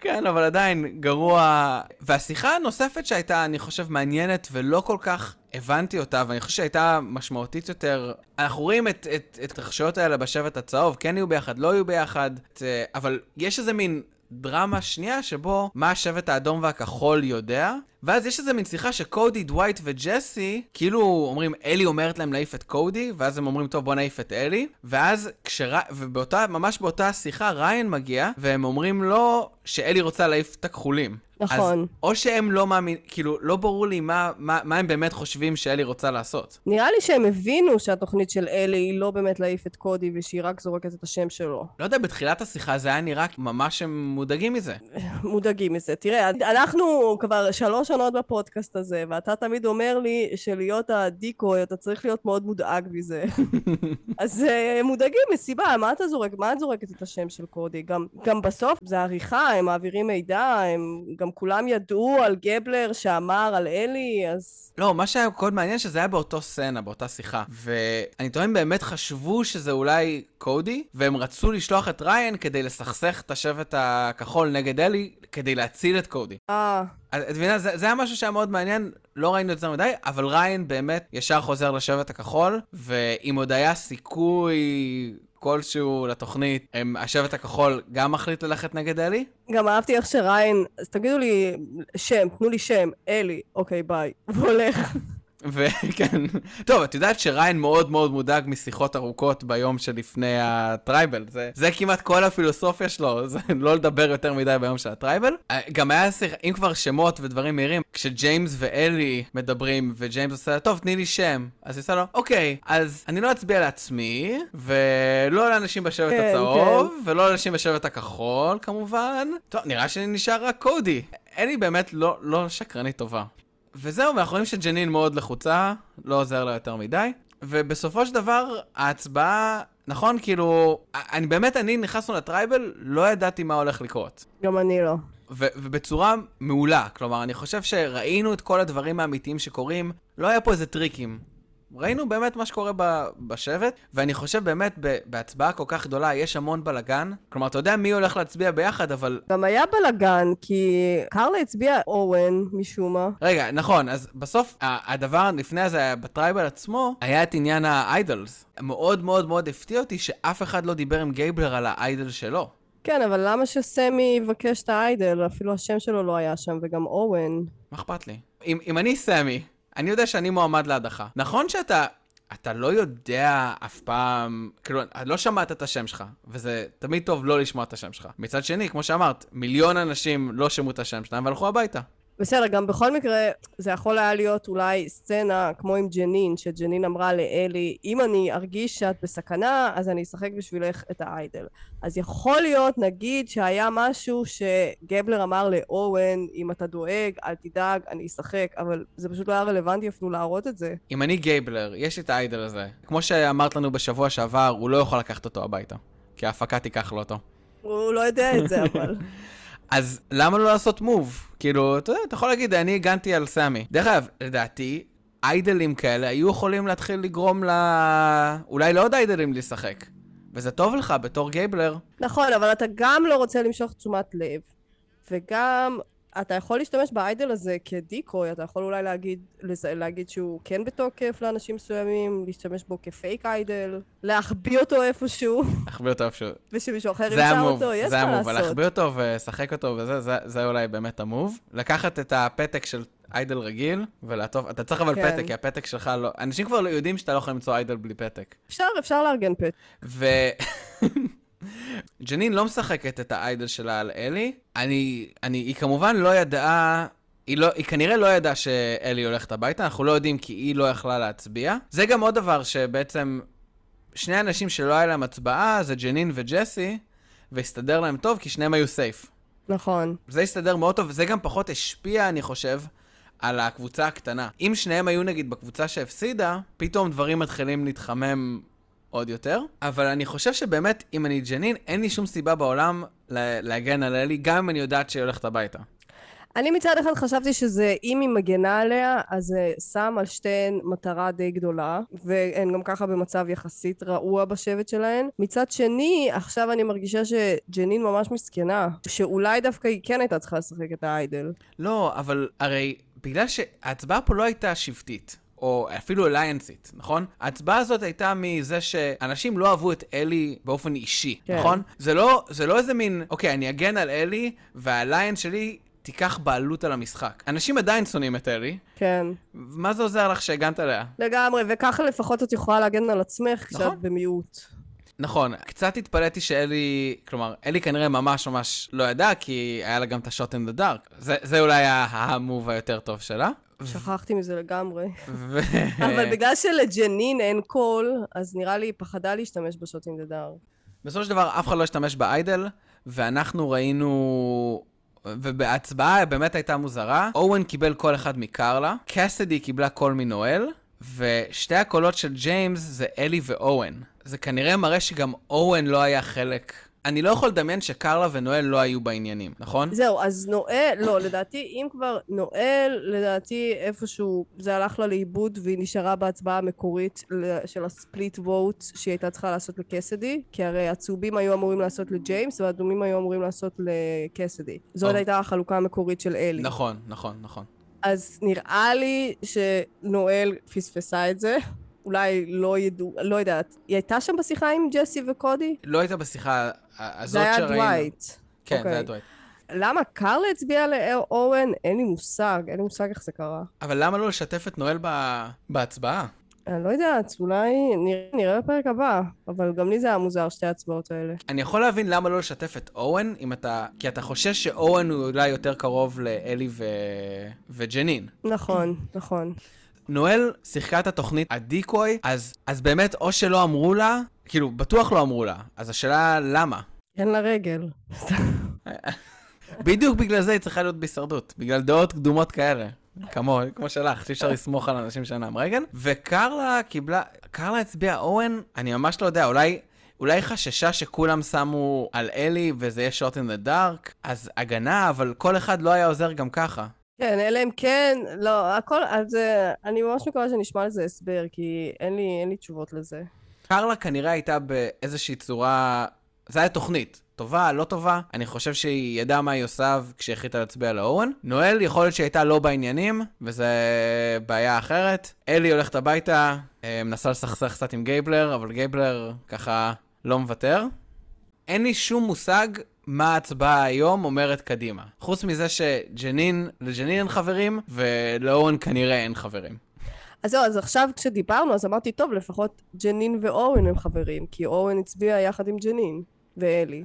כן, אבל עדיין גרוע. והשיחה הנוספת שהייתה, אני חושב, מעניינת ולא כל כך הבנתי אותה, ואני חושב שהייתה משמעותית יותר. אנחנו רואים את, התרחשויות האלה בשבט הצהוב, כן יהיו ביחד, לא יהיו ביחד, את, אבל יש איזה מין דרמה שנייה שבו מה השבט האדום והכחול יודע, ואז יש איזה מין שיחה שקודי, דווייט וג'סי, כאילו אומרים, אלי אומרת להם להעיף את קודי, ואז הם אומרים, טוב, בוא נעיף את אלי, ואז כשר... ובאותה, ממש באותה שיחה ריין מגיע, והם אומרים לו שאלי רוצה להעיף את הכחולים. נכון. אז או שהם לא מאמינים, כאילו, לא ברור לי מה, מה, מה הם באמת חושבים שאלי רוצה לעשות. נראה לי שהם הבינו שהתוכנית של אלי היא לא באמת להעיף את קודי ושהיא רק זורקת את השם שלו. לא יודע, בתחילת השיחה זה היה נראה ממש הם מודאגים מזה. (laughs) מודאגים מזה. תראה, אנחנו כבר שלוש שנות בפודקאסט הזה, ואתה תמיד אומר לי שלהיות הדיקוי, אתה צריך להיות מאוד מודאג מזה. (laughs) אז uh, מודאגים מסיבה, מה אתה זורק? מה את זורקת את השם של קודי? גם, גם בסוף זה עריכה, הם מעבירים מידע, הם גם כולם ידעו על גבלר שאמר על אלי, אז... לא, מה שהיה מאוד מעניין שזה היה באותו סצנה, באותה שיחה. ואני טוען באמת חשבו שזה אולי קודי, והם רצו לשלוח את ריין כדי לסכסך את השבט הכחול נגד אלי, כדי להציל את קודי. אה. את מבינה, זה, זה היה משהו שהיה מאוד מעניין, לא ראינו את זה מדי, אבל ריין באמת ישר חוזר לשבט הכחול, ואם עוד היה סיכוי כלשהו לתוכנית, הם, השבט הכחול גם מחליט ללכת נגד אלי? גם אהבתי איך שריין, אז תגידו לי שם, תנו לי שם, אלי, אוקיי ביי, והולך. וכן, טוב, את יודעת שריין מאוד מאוד מודאג משיחות ארוכות ביום שלפני ה tribal. זה, זה כמעט כל הפילוסופיה שלו, זה לא לדבר יותר מדי ביום של ה tribal. אה, גם היה שיח, אם כבר שמות ודברים מהירים, כשג'יימס ואלי מדברים, וג'יימס עושה, טוב, תני לי שם. אז היא עושה לו, אוקיי, אז אני לא אצביע לעצמי, ולא לאנשים בשבט כן, הצהוב, ולא לאנשים בשבט הכחול, כמובן. טוב, נראה שנשאר רק קודי. אלי באמת לא, לא שקרנית טובה. וזהו, ואנחנו רואים שג'נין מאוד לחוצה, לא עוזר לה יותר מדי. ובסופו של דבר, ההצבעה, נכון, כאילו, אני באמת, אני נכנסנו ל tribal, לא ידעתי מה הולך לקרות. גם אני לא. ו- ובצורה מעולה, כלומר, אני חושב שראינו את כל הדברים האמיתיים שקורים, לא היה פה איזה טריקים. ראינו באמת מה שקורה ב- בשבט, ואני חושב באמת, ב- בהצבעה כל כך גדולה, יש המון בלאגן. כלומר, אתה יודע מי הולך להצביע ביחד, אבל גם היה בלאגן, כי קרלה הצביעה אורן, משום מה. רגע, נכון, אז בסוף הדבר לפני הזה ב tribal עצמו, היה את עניין ה idols. מאוד מאוד מאוד הפתיע אותי שאף אחד לא דיבר עם גייבלר על ה idol שלו. כן, אבל למה שסמי יבקש את ה idol? אפילו השם שלו לא היה שם, וגם אורן. מה אכפת לי? אם, אם אני סמי, אני יודע שאני מועמד להדחה. נכון שאתה... אתה לא יודע אף פעם, כאילו, לא שמעת את השם שלך, וזה תמיד טוב לא לשמוע את השם שלך. מצד שני, כמו שאמרת, מיליון אנשים לא שמעו את השם שלהם והלכו הביתה. בסדר, גם בכל מקרה, זה יכול היה להיות אולי סצנה כמו עם ג'נין, שג'נין אמרה לאלי, אם אני ארגיש שאת בסכנה, אז אני אשחק בשבילך את האיידל. אז יכול להיות, נגיד, שהיה משהו שגבלר אמר לאורן, אם אתה דואג, אל תדאג, אני אשחק, אבל זה פשוט לא היה רלוונטי אפילו להראות את זה. אם אני גייבלר, יש את האיידל הזה. כמו שאמרת לנו בשבוע שעבר, הוא לא יכול לקחת אותו הביתה. כי ההפקה תיקח לו אותו. הוא לא יודע את זה, אבל... (laughs) אז למה לא לעשות מוב? כאילו, אתה יודע, אתה יכול להגיד, אני הגנתי על סמי. דרך אגב, לדעתי, איידלים כאלה היו יכולים להתחיל לגרום ל... אולי לעוד איידלים לשחק. וזה טוב לך בתור גייבלר. נכון, אבל אתה גם לא רוצה למשוך תשומת לב, וגם אתה יכול להשתמש באיידל הזה כדיקוי, אתה יכול אולי להגיד, להגיד שהוא כן בתוקף לאנשים מסוימים, להשתמש בו כפייק איידל, להחביא אותו איפשהו, להחביא אותו איפשהו. ושמישהו אחר זה ימצא המוב, אותו, יש זה מה המוב, אבל לעשות. להחביא אותו ולשחק אותו וזה, זה, זה אולי באמת המוב. לקחת את הפתק של איידל רגיל ולעטוף, אתה צריך אבל כן. פתק, כי הפתק שלך לא... אנשים כבר לא יודעים שאתה לא יכול למצוא איידל בלי פתק. אפשר, אפשר לארגן פט. ו... (laughs) ג'נין לא משחקת את האיידל שלה על אלי. אני, אני, היא כמובן לא ידעה, היא, לא, היא כנראה לא ידעה שאלי הולכת הביתה, אנחנו לא יודעים כי היא לא יכלה להצביע. זה גם עוד דבר שבעצם שני אנשים שלא היה להם הצבעה, זה ג'נין וג'סי, והסתדר להם טוב כי שניהם היו סייף. נכון. זה הסתדר מאוד טוב, וזה גם פחות השפיע, אני חושב, על הקבוצה הקטנה. אם שניהם היו נגיד בקבוצה שהפסידה, פתאום דברים מתחילים להתחמם עוד יותר. אבל אני חושב שבאמת, אם אני ג'נין, אין לי שום סיבה בעולם לה- להגן על אלי, גם אם אני יודעת שהיא הולכת הביתה. אני מצד אחד חשבתי שזה, אם היא מגנה עליה, אז זה שם על שתיהן מטרה די גדולה, והן גם ככה במצב יחסית רעוע בשבט שלהן. מצד שני, עכשיו אני מרגישה שג'נין ממש מסכנה, שאולי דווקא היא כן הייתה צריכה לשחק את האיידל. לא, אבל הרי בגלל שההצבעה פה לא הייתה שבטית. או אפילו אליינסית, נכון? ההצבעה הזאת הייתה מזה שאנשים לא אהבו את אלי באופן אישי, כן. נכון? זה לא, זה לא איזה מין, אוקיי, אני אגן על אלי, והאליינס שלי תיקח בעלות על המשחק. אנשים עדיין שונאים את אלי, כן. מה זה עוזר לך שהגנת עליה? לגמרי, וככה לפחות את יכולה להגן על עצמך כשאת נכון. במיעוט. נכון, קצת התפלאתי שאלי, כלומר, אלי כנראה ממש ממש לא ידע, כי היה לה גם את השוט אין דה דארק. זה, אולי המוב היותר טוב שלה. שכחתי מזה לגמרי. ו... אבל בגלל שלג'נין אין קול, אז נראה לי היא פחדה להשתמש ב shot in the dark. בסופו של דבר אף אחד לא השתמש ב idol, ואנחנו ראינו... ובהצבעה באמת הייתה מוזרה. אורן קיבל קול אחד מקרלה, קאסידי קיבלה קול מנואל, ושתי הקולות של ג'יימס זה אלי ואורן. זה כנראה מראה שגם אורן לא היה חלק... אני לא יכול לדמיין שקרלה ונואל לא היו בעניינים, נכון? זהו, אז נואל, לא, לדעתי, אם כבר נואל, לדעתי איפשהו זה הלך לה לאיבוד והיא נשארה בהצבעה המקורית של הספליט ווט שהיא הייתה צריכה לעשות לקסדי, כי הרי הצהובים היו אמורים לעשות לג'יימס והאדומים היו אמורים לעשות לקסדי. זאת טוב. הייתה החלוקה המקורית של אלי. נכון, נכון, נכון. אז נראה לי שנואל פספסה את זה. אולי לא ידעו, לא יודעת. היא הייתה שם בשיחה עם ג'סי וקודי? לא הייתה בשיחה הזאת זה היה שראינו. דווייט. כן, אוקיי. זה היה דווייט. למה קרלה הצביעה לאורן? אין לי מושג, אין לי מושג איך זה קרה. אבל למה לא לשתף את נואל. בהצבעה? אני לא יודעת, אולי נראה, נראה בפרק הבא, אבל גם לי זה היה מוזר, שתי ההצבעות האלה. אני יכול להבין למה לא לשתף את אורן, אם אתה... כי אתה חושש שאורן הוא אולי יותר קרוב לאלי ו... וג'נין. נכון, נכון. נואל שיחקה את התוכנית ה decoy, אז, אז באמת, או שלא אמרו לה, כאילו, בטוח לא אמרו לה. אז השאלה, למה? אין לה רגל. בדיוק בגלל זה היא צריכה להיות בהישרדות, בגלל דעות קדומות כאלה. כמו, כמו שלך, שאי אפשר לסמוך על אנשים שאין להם רגל. וקרלה קיבלה, קרלה הצביעה אורן, אני ממש לא יודע, אולי... אולי חששה שכולם שמו על אלי וזה יהיה שוט אין דה דארק, אז הגנה, אבל כל אחד לא היה עוזר גם ככה. כן, אלא אם כן, לא, הכל, אז אני ממש מקווה שנשמע לזה הסבר, כי אין לי, אין לי תשובות לזה. קרלה כנראה הייתה באיזושהי צורה, זה היה תוכנית. טובה, לא טובה, אני חושב שהיא ידעה מה היא עושה כשהחליטה להצביע לאורן. נואל, יכול להיות שהיא הייתה לא בעניינים, וזה בעיה אחרת. אלי הולכת הביתה, אה, מנסה לסכסך קצת עם גייבלר, אבל גייבלר ככה לא מוותר. אין לי שום מושג מה ההצבעה היום אומרת קדימה. חוץ מזה שג'נין, לג'נין אין חברים, ולאורן כנראה אין חברים. אז זהו, אז עכשיו כשדיברנו, אז אמרתי, טוב, לפחות ג'נין ואורן הם חברים, כי אורן הצביע יחד עם ג'נין ואלי.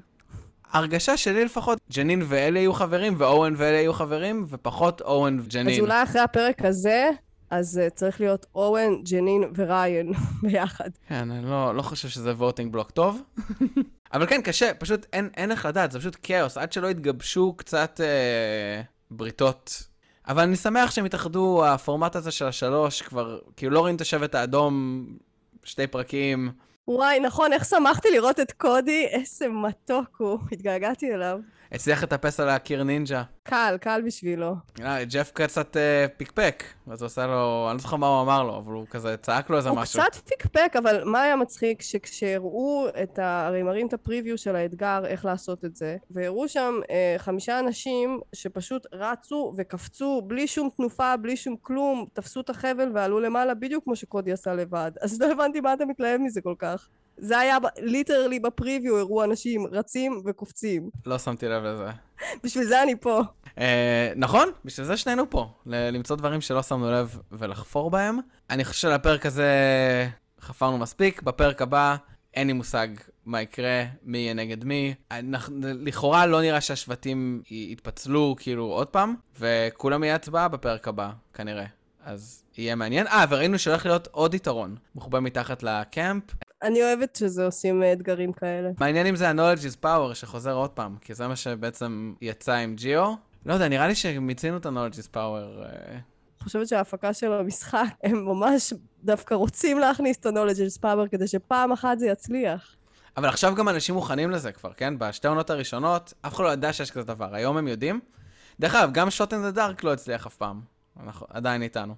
הרגשה שלי לפחות, ג'נין ואלי היו חברים, ואורן ואלי היו חברים, ופחות אורן וג'נין. אז אולי אחרי הפרק הזה, אז uh, צריך להיות אורן, ג'נין וריין (laughs) ביחד. כן, אני לא, לא חושב שזה voting block טוב. (laughs) אבל כן, קשה, פשוט אין, אין איך לדעת, זה פשוט כאוס, עד שלא יתגבשו קצת אה, בריתות. אבל אני שמח שהם התאחדו, הפורמט הזה של השלוש, כבר, כאילו לא רואים את השבט האדום, שתי פרקים. וואי, נכון, איך שמחתי לראות את קודי, איזה מתוק הוא, התגעגעתי אליו. הצליח לטפס על הקיר נינג'ה. קל, קל בשבילו. אה, ג'ף קצת אה, פיקפק, אז הוא עושה לו, אני לא זוכר מה הוא אמר לו, אבל הוא כזה צעק לו איזה הוא משהו. הוא קצת פיקפק, אבל מה היה מצחיק? שכשהראו את ה... הרי מראים את הפריוויו של האתגר, איך לעשות את זה, והראו שם אה, חמישה אנשים שפשוט רצו וקפצו בלי שום תנופה, בלי שום כלום, תפסו את החבל ועלו למעלה בדיוק כמו שקודי עשה לבד. אז לא הבנתי מה אתה מתלהב מזה כל כך. זה היה ליטרלי בפריוויו, הראו אנשים רצים וקופצים. לא שמתי לב לזה. בשביל זה אני פה. אה, נכון, בשביל זה שנינו פה. למצוא דברים שלא שמנו לב ולחפור בהם. אני חושב שלפרק הזה חפרנו מספיק. בפרק הבא אין לי מושג מה יקרה, מי יהיה נגד מי. לכאורה לא נראה שהשבטים יתפצלו כאילו עוד פעם, וכולם יהיה הצבעה בפרק הבא, כנראה. אז יהיה מעניין. אה, וראינו שהולך להיות עוד יתרון. מחובר מתחת לקמפ. אני אוהבת שזה עושים אה, אתגרים כאלה. מעניין אם זה ה-knowledge is power שחוזר עוד פעם, כי זה מה שבעצם יצא עם ג'יו. לא יודע, נראה לי שמיצינו את ה-knowledge is power. אה. חושבת שההפקה של המשחק, הם ממש דווקא רוצים להכניס את ה-knowledge is power כדי שפעם אחת זה יצליח. אבל עכשיו גם אנשים מוכנים לזה כבר, כן? בשתי העונות הראשונות, אף אחד לא ידע שיש כזה דבר. היום הם יודעים. דרך אגב, גם שוט אין דה דארק לא הצליח אף פעם. אנחנו עדיין איתנו.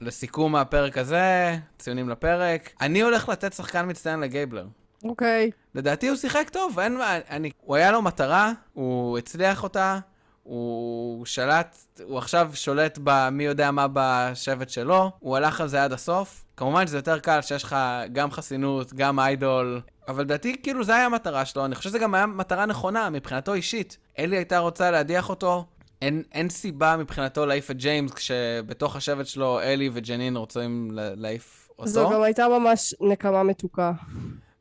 לסיכום הפרק הזה, ציונים לפרק. אני הולך לתת שחקן מצטיין לגייבלר. אוקיי. Okay. לדעתי הוא שיחק טוב, אין מה, אני... הוא היה לו מטרה, הוא הצליח אותה, הוא שלט, הוא עכשיו שולט במי יודע מה בשבט שלו, הוא הלך על זה עד הסוף. כמובן שזה יותר קל שיש לך גם חסינות, גם איידול, אבל לדעתי כאילו זה היה המטרה שלו, אני חושב שזה גם היה מטרה נכונה מבחינתו אישית. אלי הייתה רוצה להדיח אותו, אין, אין סיבה מבחינתו להעיף את ג'יימס, כשבתוך השבט שלו אלי וג'נין רוצים להעיף אותו. זו גם הייתה ממש נקמה מתוקה.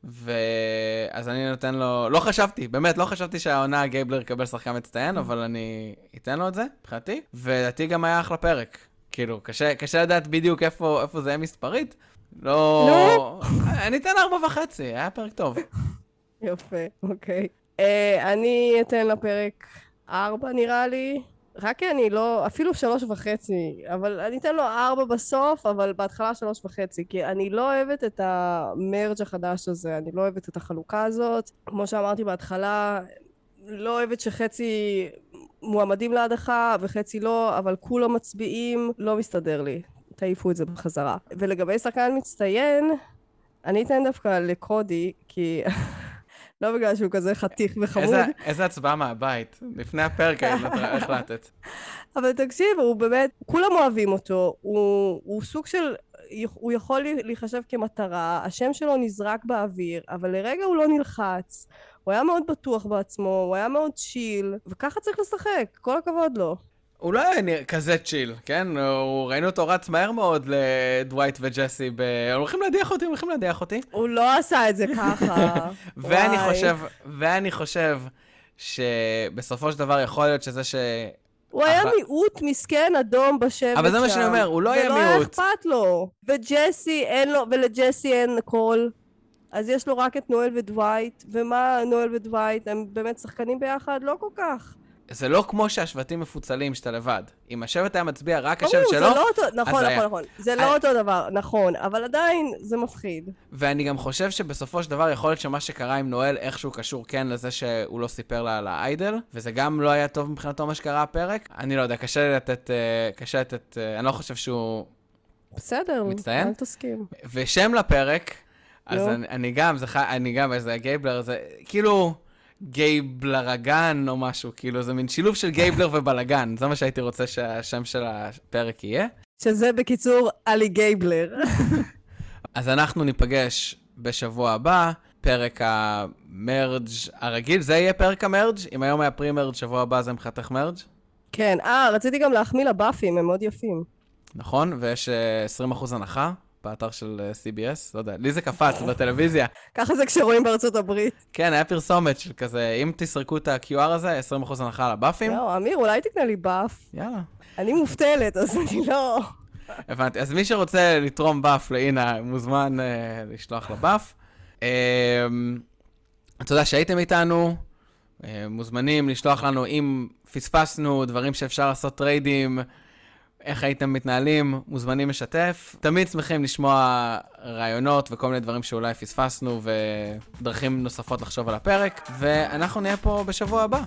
ואז אני נותן לו, לא חשבתי, באמת, לא חשבתי שהעונה גייבלר יקבל שחקן מצטיין, אבל אני אתן לו את זה, מבחינתי. ולדעתי גם היה אחלה פרק. כאילו, קשה, קשה לדעת בדיוק איפה, איפה זה יהיה מספרית. לא... לא. אני אתן ארבע וחצי, היה פרק טוב. (laughs) יפה, אוקיי. Uh, אני אתן לפרק ארבע נראה לי. רק כי אני לא, אפילו שלוש וחצי, אבל אני אתן לו ארבע בסוף, אבל בהתחלה שלוש וחצי, כי אני לא אוהבת את המרג' החדש הזה, אני לא אוהבת את החלוקה הזאת. כמו שאמרתי בהתחלה, לא אוהבת שחצי מועמדים להדחה וחצי לא, אבל כולם מצביעים, לא מסתדר לי. תעיפו את זה בחזרה. ולגבי שחקן מצטיין, אני אתן דווקא לקודי, כי (laughs) לא בגלל שהוא כזה חתיך וחמוד. איזה, איזה הצבעה מהבית, לפני הפרק החלטת. אבל תקשיב, הוא באמת, כולם אוהבים אותו, הוא, הוא סוג של, הוא יכול להיחשב כמטרה, השם שלו נזרק באוויר, אבל לרגע הוא לא נלחץ. הוא הוא היה מאוד בטוח בעצמו, הוא היה מאוד צ'יל, וככה צריך לשחק, כל הכבוד לו. הוא לא היה כזה צ'יל, כן? הוא, ראינו אותו רץ מהר מאוד לדווייט וג'סי ב... הולכים להדיח אותי, הולכים להדיח אותי. הוא לא עשה את זה ככה. (laughs) ואני. חושב, ואני חושב שבסופו של דבר יכול להיות שזה ש... הוא היה אבל- מיעוט מסכן אדום בשבט שם. אבל זה מה שאני אומר, הוא לא היה ולא היה מיעוט. אכפת לו. וג'סי אין לו, ולג'סי אין קול. אז יש לו רק את נואל ודווייט, ומה נואל ודווייט, הם באמת שחקנים ביחד? לא כל כך. זה לא כמו שהשבטים מפוצלים שאתה לבד. אם השבט היה מצביע רק השבט שלו, זה לא אותו, נכון. נכון, נכון. זה אה, לא אותו דבר, נכון, אבל עדיין זה מפחיד. ואני גם חושב שבסופו של דבר יכול להיות שמה שקרה עם נואל איכשהו קשור כן לזה שהוא לא סיפר לה על האיידל, וזה גם לא היה טוב מבחינתו מה שקרה הפרק. אני לא יודע, קשה לי לתת, אה, קשה לתת, אה, אני לא חושב שהוא... בסדר, מצטיין? אל תסכים. ושם לפרק, אז. אני, אני גם, זה, אני גם, איזה גייבלר, זה כאילו גייבלרגן או משהו, כאילו זה מין שילוב של גייבלר ובלאגן, זה מה שהייתי רוצה שהשם של הפרק יהיה. שזה בקיצור עלי גייבלר. אז אנחנו ניפגש בשבוע הבא, פרק ה merge הרגיל, זה יהיה פרק ה merge? אם היום היה pre-merge, שבוע הבא זה מבחינתך merge? כן, אה, רציתי גם להחמיא לבאפים, הם מאוד יפים. נכון? ויש אה, 20% הנחה באתר של אה, CBS, לא יודע, לי זה קפץ בטלוויזיה. (laughs) ככה זה כשרואים בארצות הברית. כן, היה פרסומת של כזה, אם תסרקו את ה-QR הזה, 20% הנחה על הבאפים. יואו, אמיר, אולי תקנה לי buff. יאללה. אני מובטלת, אז אני לא... (laughs) הבנתי. אז מי שרוצה לתרום buff לאינה, מוזמן אה, לשלוח לה buff. אה, תודה שהייתם איתנו. אה, מוזמנים לשלוח לנו אם פספסנו דברים שאפשר לעשות טריידים, איך הייתם מתנהלים, מוזמנים לשתף. תמיד שמחים לשמוע רעיונות וכל מיני דברים שאולי פספסנו ודרכים נוספות לחשוב על הפרק, ואנחנו נהיה פה בשבוע הבא.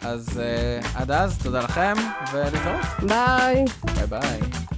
אז אה, עד אז, תודה לכם, ולהתראות. ביי. ביי ביי.